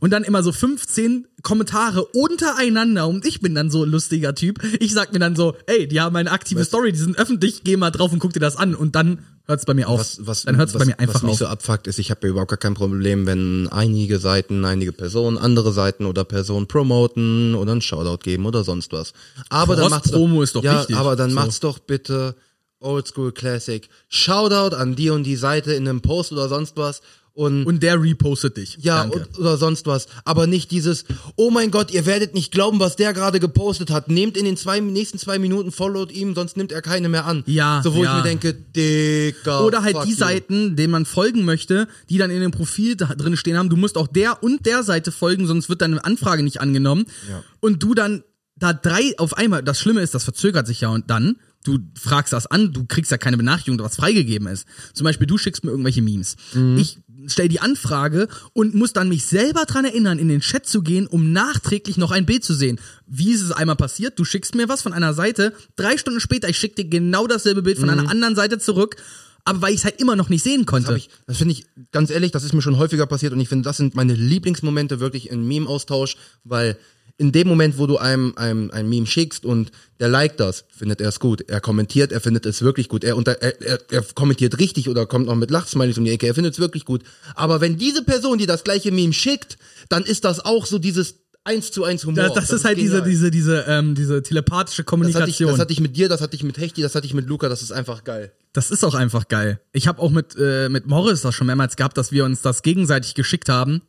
Und dann immer so 15 Kommentare untereinander und ich bin dann so ein lustiger Typ. Ich sag mir dann so, ey, die haben eine aktive Story, die sind öffentlich, geh mal drauf und guck dir das an und dann hört's bei mir auf. Was, was, dann hört's was, bei mir einfach was mich auf. so abfuckt ist, ich habe ja überhaupt gar kein Problem, wenn einige Seiten, einige Personen, andere Seiten oder Personen promoten oder einen Shoutout geben oder sonst was. Aber dann macht's Cross-Promo ist doch ja, wichtig. aber dann So. macht's doch bitte Oldschool Classic. Shoutout an die und die Seite in einem Post oder sonst was und und der repostet dich. ja, Danke. oder sonst was. Aber nicht dieses, oh mein Gott, ihr werdet nicht glauben, was der gerade gepostet hat. Nehmt in den zwei, nächsten zwei Minuten, followt ihm, sonst nimmt er keine mehr an. Ja, So, wo ja. ich mir denke, Digga. Oder halt die you. Seiten, denen man folgen möchte, die dann in dem Profil drin stehen haben, du musst auch der und der Seite folgen, sonst wird deine Anfrage nicht angenommen. Ja. Und du dann da drei auf einmal, das Schlimme ist, das verzögert sich ja und dann, du fragst das an, du kriegst ja keine Benachrichtigung, was freigegeben ist. Zum Beispiel, du schickst mir irgendwelche Memes. Mhm. Ich stell die Anfrage und muss dann mich selber dran erinnern, in den Chat zu gehen, um nachträglich noch ein Bild zu sehen. Wie ist es einmal passiert? Du schickst mir was von einer Seite, drei Stunden später, ich schick dir genau dasselbe Bild von einer anderen Seite zurück, aber weil ich es halt immer noch nicht sehen konnte. Mhm. Das, ich- das finde ich, ganz ehrlich, das ist mir schon häufiger passiert und ich finde, das sind meine Lieblingsmomente wirklich im Meme-Austausch, weil in dem Moment, wo du einem, einem ein Meme schickst und der liked das, findet er es gut. Er kommentiert, er findet es wirklich gut. Er, unter, er, er, er kommentiert richtig oder kommt noch mit Lachsmileys um die Ecke, er findet es wirklich gut. Aber wenn diese Person, die das gleiche Meme schickt, dann ist das auch so dieses eins zu eins Humor. das, das, ist halt diese, genial. diese, diese, ähm, diese telepathische das hatte, ich, Kommunikation. das hatte ich mit dir, das hatte ich mit Hechti, das hatte ich mit Luca, das ist einfach geil. Das ist auch einfach geil. Ich habe auch mit, äh, mit Morris das schon mehrmals gehabt, dass wir uns das gegenseitig geschickt haben.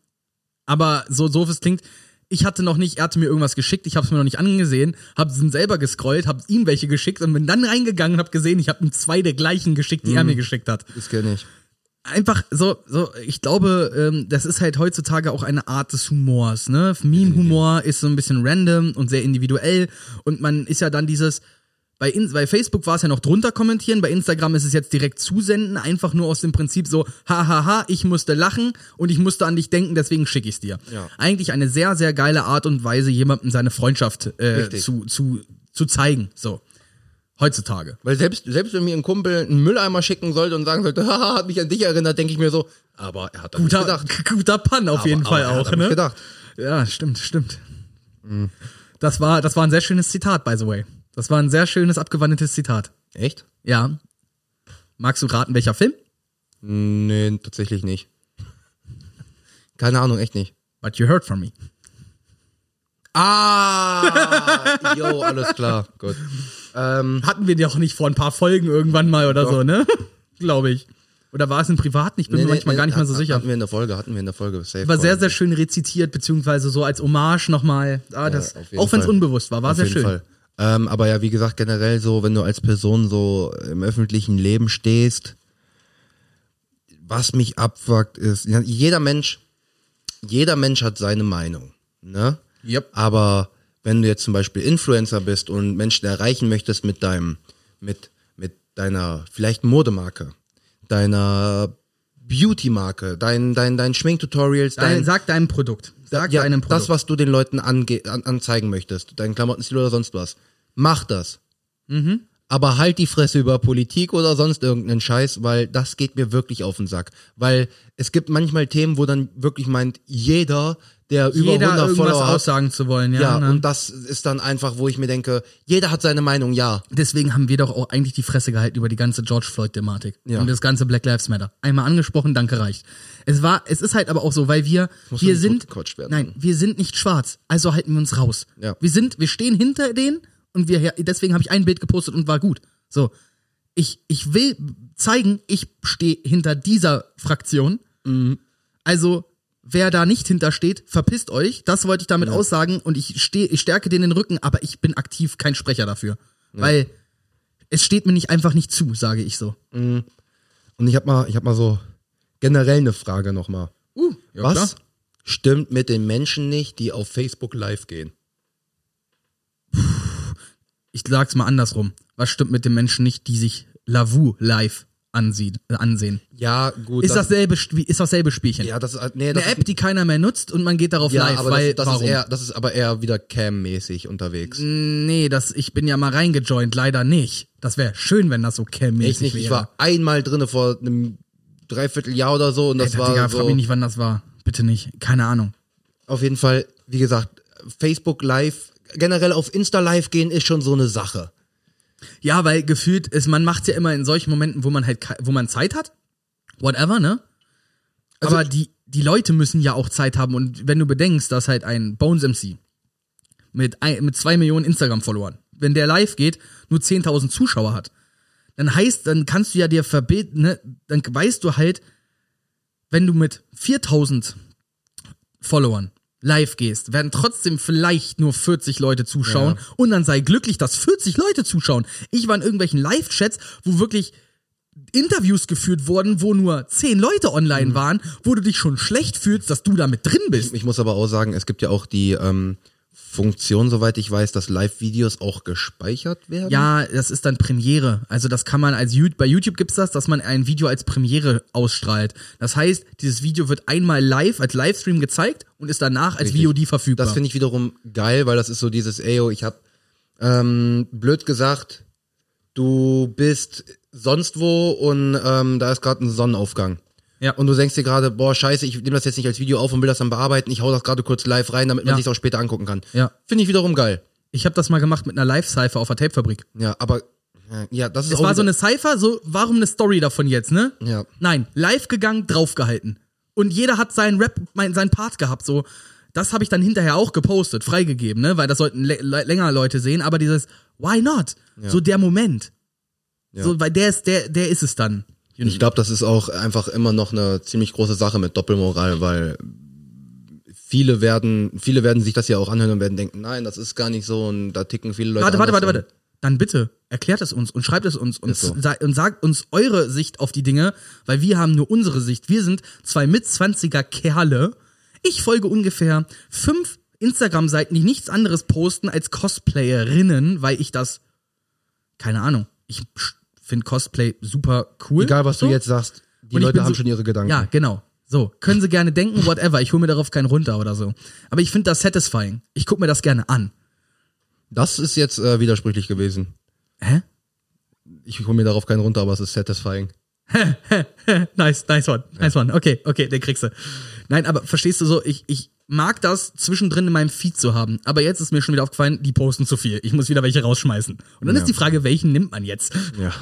Aber so so wie es klingt, ich hatte noch nicht, er hatte mir irgendwas geschickt, ich habe es mir noch nicht angesehen, habe ihn selber gescrollt, habe ihm welche geschickt und bin dann reingegangen und habe gesehen, ich habe ihm zwei der gleichen geschickt, die er mir geschickt hat. Das kenne ich. Einfach so, so, ich glaube, ähm, das ist halt heutzutage auch eine Art des Humors, ne? Meme-Humor ist so ein bisschen random und sehr individuell und man ist ja dann dieses, bei, In bei Facebook war es ja noch drunter kommentieren, bei Instagram ist es jetzt direkt zusenden, einfach nur aus dem Prinzip so, hahaha, ich musste lachen und ich musste an dich denken, deswegen schicke ich dir. Ja. Eigentlich eine sehr, sehr geile Art und Weise, jemandem seine Freundschaft äh, zu, zu, zu zeigen, so. Heutzutage. Weil selbst, selbst wenn mir ein Kumpel einen Mülleimer schicken sollte und sagen sollte, haha, hat mich an dich erinnert, denke ich mir so, aber er hat an mich Guter, gedacht. guter Pun auf Aber- jeden aber Fall auch, ne? gedacht. Ja, stimmt, stimmt. Das war, das war ein sehr schönes Zitat, by the way. Das war ein sehr schönes, abgewandeltes Zitat. Echt? Ja. Magst du raten, welcher Film? Nee, tatsächlich nicht. Keine Ahnung, echt nicht. But you heard from me. Ah, jo, alles klar, gut. Ähm, Hatten wir die auch nicht vor ein paar Folgen irgendwann mal oder Doch. so, ne? Glaube ich. Oder war es im Privaten? Ich bin nee, mir nee, manchmal nee, gar nicht mehr so hat- sicher. Hatten wir in der Folge, hatten wir in der Folge. Safe War sehr, sehr schön rezitiert, beziehungsweise so als Hommage nochmal. Ah, das, jeden auch wenn es unbewusst war, war Auf sehr jeden schön. Fall. Ähm, aber ja, wie gesagt, generell so, wenn du als Person so im öffentlichen Leben stehst, was mich abfuckt ist, jeder Mensch, jeder Mensch hat seine Meinung, ne? Yep. Aber wenn du jetzt zum Beispiel Influencer bist und Menschen erreichen möchtest mit deinem, mit, mit deiner vielleicht Modemarke, deiner Beauty-Marke, dein, dein, dein Schminktutorials, Dein, dein, sag deinem Produkt. Sag ja, deinem Produkt. das, was du den Leuten ange an, anzeigen möchtest, deinen Klamottenstil oder sonst was, mach das. Mhm. Aber halt die Fresse über Politik oder sonst irgendeinen Scheiß, weil das geht mir wirklich auf den Sack. Weil es gibt manchmal Themen, wo dann wirklich meint, jeder, der über Jeder 100 irgendwas Follower hat. aussagen zu wollen, ja. Ja, ne? und das ist dann einfach, wo ich mir denke, jeder hat seine Meinung, ja. Deswegen haben wir doch auch eigentlich die Fresse gehalten über die ganze George Floyd-Thematik. Ja. Und das ganze Black Lives Matter. Einmal angesprochen, danke reicht. Es war, es ist halt aber auch so, weil wir, wir sind, nein, wir sind nicht schwarz, also halten wir uns raus. Ja. Wir sind, wir stehen hinter denen und wir, deswegen habe ich ein Bild gepostet und war gut. So. Ich, ich will zeigen, ich stehe hinter dieser Fraktion. Mhm. Also, wer da nicht hintersteht, verpisst euch. Das wollte ich damit aussagen und ich stehe, ich stärke denen den Rücken, aber ich bin aktiv kein Sprecher dafür. Weil es steht mir nicht einfach nicht zu, sage ich so. Und ich habe mal, ich habe mal so generell eine Frage nochmal. Uh, ja, Was klar. stimmt mit den Menschen nicht, die auf Facebook live gehen? Ich sag's mal andersrum. Was stimmt mit den Menschen nicht, die sich Lavu live ansieht, äh, ansehen? Ja, gut. Ist dasselbe, ist dasselbe Spielchen. ja, das ist, nee, das Eine App, die keiner mehr nutzt und man geht darauf ja, live, aber weil das, das, warum? ist eher, das ist aber eher wieder Cam-mäßig unterwegs. nee, das, ich bin ja mal reingejoint, leider nicht. Das wäre schön, wenn das so Ich cam-mäßig wäre. ich war einmal drinne vor einem Dreivierteljahr oder so und das Alter, war Digga, so, frag mich nicht, wann das war. Bitte nicht. Keine Ahnung. auf jeden Fall, wie gesagt, Facebook live, generell auf Insta live gehen ist schon so eine Sache. Ja, weil gefühlt ist, man macht's ja immer in solchen Momenten, wo man halt, wo man Zeit hat. Whatever, ne? Aber die, die Leute müssen ja auch Zeit haben und wenn du bedenkst, dass halt ein Bones MC mit, ein, mit zwei Millionen Instagram-Followern, wenn der live geht, nur 10.000 Zuschauer hat, dann heißt, dann kannst du ja dir verbeten, ne, dann weißt du halt, wenn du mit 4.000 Followern live gehst, werden trotzdem vielleicht nur 40 Leute zuschauen Ja. und dann sei glücklich, dass 40 Leute zuschauen. Ich war in irgendwelchen Live-Chats, wo wirklich Interviews geführt wurden, wo nur 10 Leute Mhm. online waren, wo du dich schon schlecht fühlst, dass du da mit drin bist. Ich muss aber auch sagen, es gibt ja auch die ähm, Funktion, soweit ich weiß, dass Live-Videos auch gespeichert werden. Ja, das ist dann Premiere. Also das kann man als You- bei YouTube gibt's das, dass man ein Video als Premiere ausstrahlt. Das heißt, dieses Video wird einmal live als Livestream gezeigt und ist danach als Richtig. VOD verfügbar. Das finde ich wiederum geil, weil das ist so dieses, ey, yo, ich hab ähm, blöd gesagt, du bist sonst wo und ähm, da ist gerade ein Sonnenaufgang. Ja. Und du denkst dir gerade, boah, scheiße, ich nehme das jetzt nicht als Video auf und will das dann bearbeiten, ich hau das gerade kurz live rein, damit man Ja. sich auch später angucken kann. Ja. Finde ich wiederum geil. ich habe das mal gemacht mit einer Live-Cypher auf der Tapefabrik. Ja, aber ja, das ist Es war so eine Cypher, so warum eine Story davon jetzt, ne? Ja. Nein, live gegangen, draufgehalten. Und jeder hat seinen Rap, mein, seinen Part gehabt, so. Das habe ich dann hinterher auch gepostet, freigegeben, ne? Weil das sollten lä- lä- länger Leute sehen, aber dieses Why not? So der Moment. So, weil der ist, der, der ist es dann. Ich glaube, das ist auch einfach immer noch eine ziemlich große Sache mit Doppelmoral, weil viele werden, viele werden sich das ja auch anhören und werden denken, nein, das ist gar nicht so und da ticken viele Leute. Warte, warte, warte, warte. Dann bitte, erklärt es uns und schreibt es uns und, so. und sagt uns eure Sicht auf die Dinge, weil wir haben nur unsere Sicht. Wir sind zwei Mitzwanziger Kerle. Ich folge ungefähr fünf Instagram-Seiten, die nichts anderes posten als Cosplayerinnen, weil ich das, keine Ahnung, ich finde Cosplay super cool. Egal, was so. du jetzt sagst, die Und Leute haben so- schon ihre Gedanken. Ja, genau. So, können sie gerne denken, whatever. Ich hole mir darauf keinen runter oder so. Aber ich finde das satisfying. Ich gucke mir das gerne an. Das ist jetzt äh, widersprüchlich gewesen. Hä? Ich hole mir darauf keinen runter, aber es ist satisfying. nice, nice one, nice one. Okay, okay, den kriegst du. Nein, aber verstehst du so, ich, ich mag das zwischendrin in meinem Feed zu haben, aber jetzt ist mir schon wieder aufgefallen, die posten zu viel. Ich muss wieder welche rausschmeißen. Und dann ist die Frage, welchen nimmt man jetzt? Ja.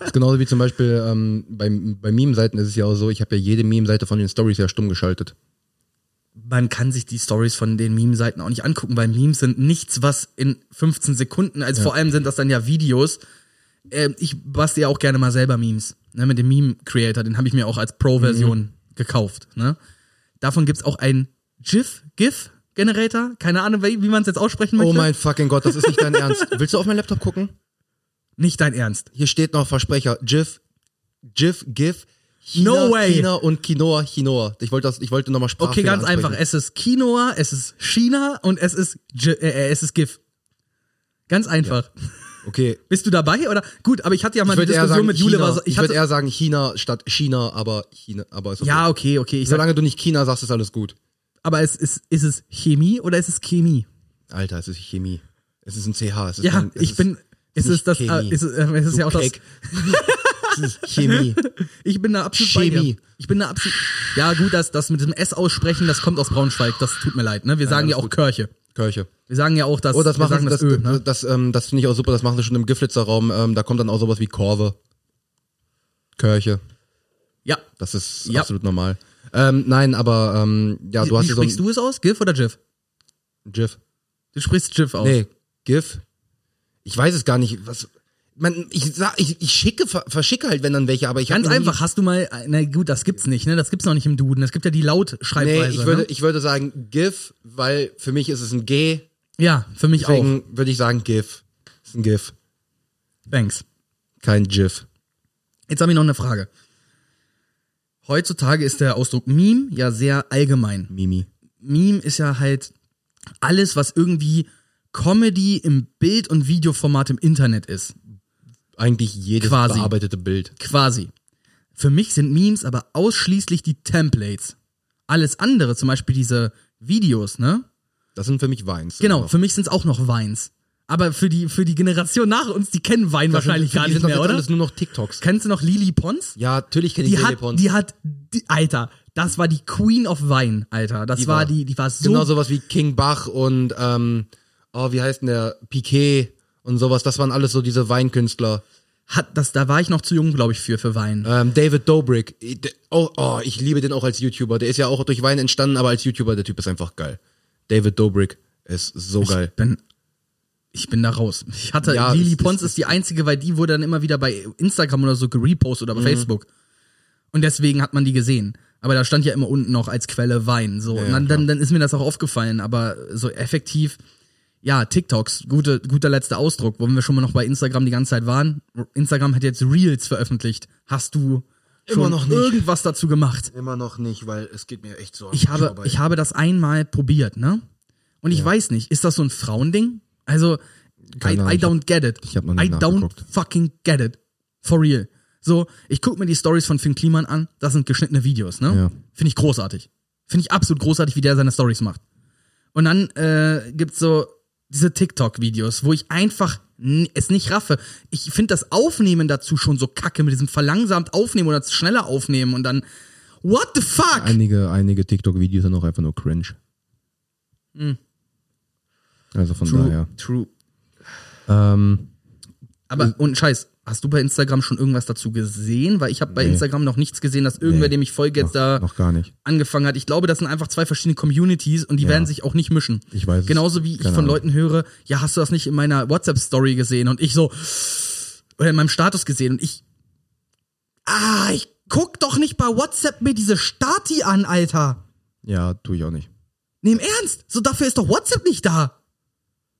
das ist genauso wie zum Beispiel ähm, bei, bei Meme-Seiten ist es ja auch so, ich habe ja jede Meme-Seite von den Stories ja stumm geschaltet. Man kann sich die Stories von den Meme-Seiten auch nicht angucken, weil Memes sind nichts, was in 15 Sekunden, also vor allem sind das dann ja Videos. Ähm, ich bastel ja auch gerne mal selber Memes, ne, mit dem Meme-Creator, den habe ich mir auch als Pro-Version gekauft, ne. Davon gibt's auch ein GIF, GIF-Generator, keine Ahnung, wie, man es jetzt aussprechen möchte. Oh mein fucking Gott, das ist nicht dein Ernst. Willst du auf meinen Laptop gucken? Nicht dein Ernst. Hier steht noch Versprecher. GIF, GIF, GIF. China, No way. China und Quinoa, Quinoa. Ich wollte das, ich wollte nochmal Sprache. Okay, ganz einfach. Es ist Quinoa, es ist China und es ist, Gi- äh, es ist GIF. Ganz einfach. Okay. Bist du dabei oder? Gut, aber ich hatte ja mal Ich Diskussion sagen mit Jule. China. war so- ich ich würde eher sagen China statt China, aber China, aber ist okay. ja, okay, okay. Ich sag, Solange du nicht China sagst, ist alles gut. aber es ist, ist es Chemie oder ist es Chemie? Alter, es ist Chemie. Es ist ein CH. Es ist Ja, kein, es ich ist, bin. Es ist das. Äh, Chemie. ist, es- äh, es ist ja auch das. Keck. Das ist Chemie. Ich bin da absolut Chemie. Ich bin da absolut. Ja, gut, das, das mit dem S aussprechen, das kommt aus Braunschweig. Das tut mir leid, ne? Wir sagen ja, auch gut. Kirche. Kirche. Wir sagen ja auch, dass Oh, das wir machen sagen das, das, das, Ö, ne? das, ähm, das finde ich auch super, das machen sie schon im Giflitzer-Raum. Ähm, da kommt dann auch sowas wie Korve. Kirche. Ja. Das ist Ja. absolut normal. Ähm, nein, aber ähm, ja, Wie, du hast wie so sprichst du es aus? GIF oder GIF? GIF. Du sprichst GIF aus. Nee, GIF. Ich weiß es gar nicht. Was, man, ich, sag, ich, ich schicke, ver- verschicke halt, wenn dann welche, aber ich Ganz einfach, hast du mal, na gut, das gibt's nicht, ne? Das gibt's noch nicht im Duden. Es gibt ja die Nee, Lautschreibweise. ich würde, ne? ich würde sagen GIF, weil für mich ist es ein G. Ja, für mich auch. Deswegen würde ich sagen GIF. Ist ein GIF. Thanks. Kein GIF. Jetzt habe ich noch eine Frage. Heutzutage ist der Ausdruck Meme ja sehr allgemein. Mimi. Meme ist ja halt alles, was irgendwie Comedy im Bild- und Videoformat im Internet ist. Eigentlich jedes Quasi. bearbeitete Bild. Quasi. Für mich sind Memes aber ausschließlich die Templates. Alles andere, zum Beispiel diese Videos, ne? Das sind für mich Weins. Genau, für mich sind es auch noch Vines. Aber für die, für die Generation nach uns, die kennen Wein Das wahrscheinlich sind, gar nicht mehr, oder? alles nur noch TikToks. Kennst du noch Lili Pons? Ja, natürlich kenne ich hat, Telepons. die hat, die, Alter, das war die Queen of Wine, Alter. Das Die war war- die, die war so Genau sowas wie King Bach und, ähm, oh, wie heißt denn der? Piquet und sowas. Das waren alles so diese Weinkünstler. hat das, da war ich noch zu jung, glaube ich, für, für Wein. Ähm, David Dobrik. Oh, oh, ich liebe den auch als YouTuber. Der ist ja auch durch Wein entstanden, aber als YouTuber, der Typ ist einfach geil. David Dobrik ist so geil. Ich bin, ich bin da raus. Ich hatte, Ja, Lili Pons es- ist die einzige, weil die wurde dann immer wieder bei Instagram oder so gerepostet oder bei Mhm. Facebook. Und deswegen hat man die gesehen. Aber da stand ja immer unten noch als Quelle Wein. So. und dann, dann, dann ist mir das auch aufgefallen. Aber so effektiv, ja, TikToks, gute, guter letzter Ausdruck, wo wir schon mal noch bei Instagram die ganze Zeit waren. Instagram hat jetzt Reels veröffentlicht. Hast du schon Immer noch nicht. irgendwas dazu gemacht? Immer noch nicht, weil es geht mir echt so. Ich habe, ich habe das einmal probiert, ne? Und ich weiß nicht, ist das so ein Frauending? Also, I, I don't get it. ich hab noch nicht I don't fucking get it. For real. So, ich gucke mir die Stories von Finn Kliman an, das sind geschnittene Videos, ne? Ja. Finde ich großartig. Finde ich absolut großartig, wie der seine Stories macht. Und dann äh, gibt's so diese TikTok-Videos, wo ich einfach es nicht raffe. Ich finde das Aufnehmen dazu schon so kacke mit diesem verlangsamt aufnehmen oder schneller aufnehmen und dann What the fuck? Einige, einige TikTok-Videos sind auch einfach nur cringe. Also von True, daher. true. Ähm, Aber und Scheiß, hast du bei Instagram schon irgendwas dazu gesehen? Weil ich habe bei Nee. Instagram noch nichts gesehen, dass irgendwer, Nee. dem ich folge, jetzt noch, da noch gar nicht. angefangen hat. Ich glaube, das sind einfach zwei verschiedene Communities und die Ja. werden sich auch nicht mischen. Ich weiß. Genauso wie ich von Ahnung. Leuten höre, ja, hast du das nicht in meiner WhatsApp-Story gesehen? Und ich so, oder in meinem Status gesehen und ich, ah, ich guck doch nicht bei WhatsApp mir diese Stati an, Alter. Ja, tue ich auch nicht. Nee, im Ernst, so dafür ist doch WhatsApp nicht da.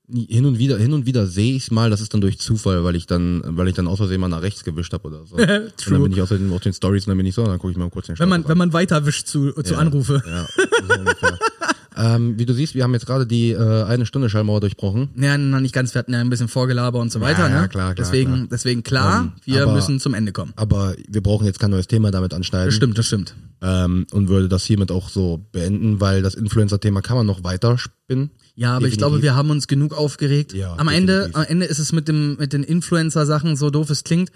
Hin und wieder, hin und wieder sehe ich es mal, das ist dann durch Zufall, weil ich dann, weil ich dann aus Versehen mal nach rechts gewischt habe oder so. Und dann bin ich außerdem auf den Stories und dann bin ich so, dann gucke ich mal kurz den Wenn man, Status wenn man weiterwischt zu, zu Ja. Anrufe. Ja, so ungefähr. ähm, wie du siehst, wir haben jetzt gerade die äh, eine Stunde Schallmauer durchbrochen. Ja, noch nicht ganz, wir hatten ja ein bisschen Vorgelaber und so weiter, ja, ne? klar, klar, deswegen, klar. deswegen klar, Ähm, wir aber- müssen zum Ende kommen. Aber wir brauchen jetzt kein neues Thema damit anschneiden. Das stimmt, das stimmt. Ähm, und würde das hiermit auch so beenden, weil das Influencer-Thema kann man noch weiter spinnen. Ja, aber ich Definitiv. glaube, wir haben uns genug aufgeregt. Ja, am Ende, am Ende ist es mit dem, mit den Influencer-Sachen, so doof es klingt.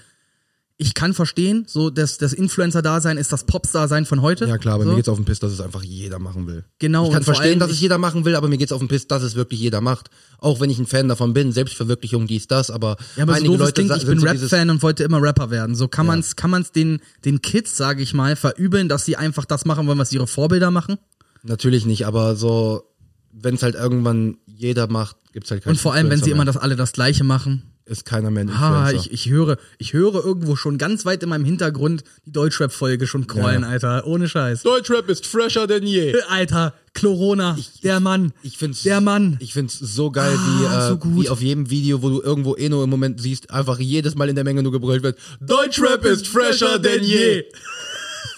Ich kann verstehen, so das, das Influencer-Dasein ist das Popstar-Sein von heute. Ja klar, aber so. mir geht's auf den Piss, dass es einfach jeder machen will. Genau, Ich kann verstehen, dass es jeder machen will, aber mir geht's auf den Piss, dass es wirklich jeder macht. Auch wenn ich ein Fan davon bin, Selbstverwirklichung, dies, das, aber, Ja, aber so einige es Leute sa- ich bin so Rap-Fan und wollte immer Rapper werden. So kann Ja. man's, kann man's den, den Kids, sage ich mal, verübeln, dass sie einfach das machen wollen, was ihre Vorbilder machen. Natürlich nicht, aber so, wenn es halt irgendwann jeder macht, gibt's halt keinen Und vor allem, wenn sie immer Influencer das alle das Gleiche machen. Ist keiner mehr ein Ah, Influencer. ich, ich höre, ich höre irgendwo schon ganz weit in meinem Hintergrund die Deutschrap-Folge schon callen, Ja. Alter. Ohne Scheiß. Deutschrap ist fresher denn je. Alter, Chlorona, der Mann. Ich find's, Der Mann. Ich find's so geil, Ah, wie, äh, so gut. wie auf jedem Video, wo du irgendwo Eno im Moment siehst, einfach jedes Mal in der Menge nur gebrüllt wird. Deutschrap ist fresher denn je.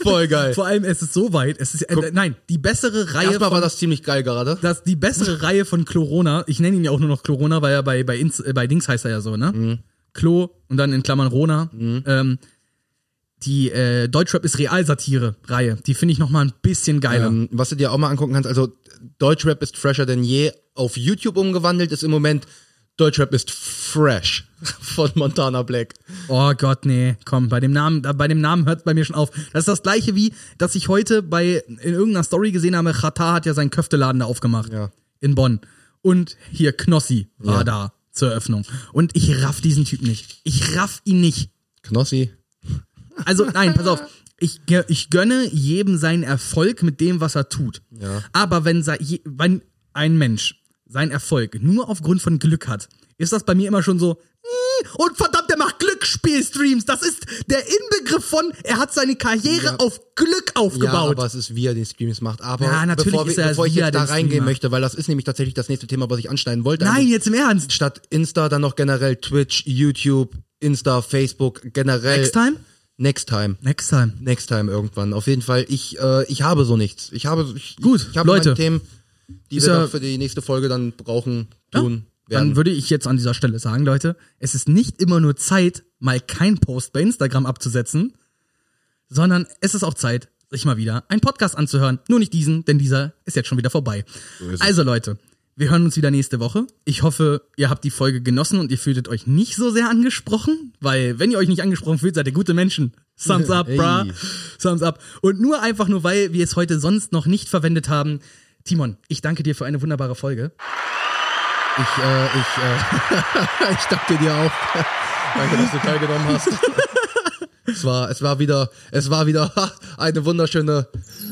Voll geil. Vor allem, es ist so weit. Es ist, äh, nein, die bessere Reihe Erstmal von, war das ziemlich geil gerade. das, die bessere Reihe von Chlorona, ich nenne ihn ja auch nur noch Chlorona, weil er bei, bei, Ins, äh, bei Dings heißt er ja so, ne? Mhm. Klo und dann in Klammern Rona. Ähm, die äh, Deutschrap ist Realsatire-Reihe. Die finde ich noch mal ein bisschen geiler. Ähm, was du dir auch mal angucken kannst, also Deutschrap ist fresher denn je auf YouTube umgewandelt, ist im Moment Deutschrap ist fresh von Montana Black. Oh Gott, nee, komm, bei dem Namen, bei dem Namen hört bei mir schon auf. Das ist das gleiche wie, dass ich heute bei in irgendeiner Story gesehen habe, Chata hat ja seinen Köfteladen da aufgemacht. Ja. In Bonn. Und hier Knossi war Ja. da zur Eröffnung. Und ich raff diesen Typ nicht. Ich raff ihn nicht. Knossi. Also, nein, pass auf. Ich, ich gönne jedem seinen Erfolg mit dem, was er tut. Ja. Aber wenn, wenn ein Mensch seinen Erfolg nur aufgrund von Glück hat, ist das bei mir immer schon so, "Ih, und verdammt, der macht Glücksspielstreams. Das ist der Inbegriff von, er hat seine Karriere Ja. auf Glück Ja, aufgebaut. aber es ist, wie er den Streams macht. Aber Ja, natürlich bevor, ist er bevor ich er jetzt da reingehen Streamer. möchte, weil das ist nämlich tatsächlich das nächste Thema, was ich anschneiden wollte. Nein, eigentlich. jetzt im Ernst. Statt Insta dann noch generell Twitch, YouTube, Insta, Facebook, generell. Next time? Next time. Next time. Next time irgendwann. Auf jeden Fall, ich, äh, ich habe so nichts. Ich habe, ich, Gut, ich habe Leute. Themen, die Ist wir ja- für die nächste Folge dann brauchen, tun, werden. Dann würde ich jetzt an dieser Stelle sagen, Leute, es ist nicht immer nur Zeit, mal kein Post bei Instagram abzusetzen, sondern es ist auch Zeit, sich mal wieder einen Podcast anzuhören. Nur nicht diesen, denn dieser ist jetzt schon wieder vorbei. es. also Leute, wir hören uns wieder nächste Woche. Ich hoffe, ihr habt die Folge genossen und ihr fühltet euch nicht so sehr angesprochen, weil wenn ihr euch nicht angesprochen fühlt, seid ihr gute Menschen. Thumbs up, Hey. brah. Thumbs up. Und nur einfach nur, weil wir es heute sonst noch nicht verwendet haben. Timon, ich danke dir für eine wunderbare Folge. Ich, äh, ich, äh, ich danke dir auch. danke, dass du teilgenommen hast. es war, es war wieder, es war wieder eine wunderschöne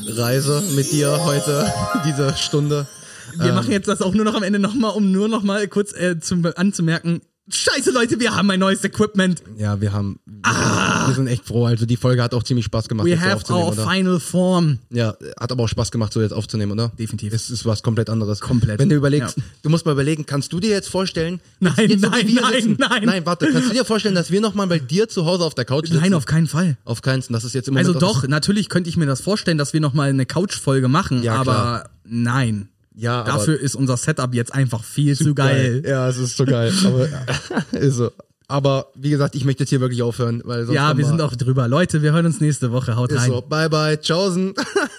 Reise mit dir heute, diese Stunde. Wir machen jetzt das auch nur noch am Ende nochmal, um nur noch mal kurz äh, zum, anzumerken. Scheiße, Leute, wir haben ein neues Equipment. Ja, wir haben, wir, wir sind echt froh. Also die Folge hat auch ziemlich Spaß gemacht, We so have aufzunehmen, our oder? final form. Ja, hat aber auch Spaß gemacht, so jetzt aufzunehmen, oder? Definitiv. Es ist was komplett anderes. Komplett. Wenn du überlegst, Ja. du musst mal überlegen, kannst du dir jetzt vorstellen, Nein, jetzt, jetzt, so nein, nein, sitzen, nein. nein, warte, kannst du dir vorstellen, dass wir nochmal bei dir zu Hause auf der Couch sitzen? Nein, auf keinen Fall. auf keinen, das ist jetzt im Moment Also doch, natürlich könnte ich mir das vorstellen, dass wir nochmal eine Couch-Folge machen, Ja, aber klar. nein. Ja, Dafür ist unser Setup jetzt einfach viel zu geil. Ja, es ist so geil. Aber, ist so. aber wie gesagt, ich möchte jetzt hier wirklich aufhören, weil sonst Ja, wir sind auch drüber. Leute, wir hören uns nächste Woche. Haut ist rein. so. Bye bye, tschaußen.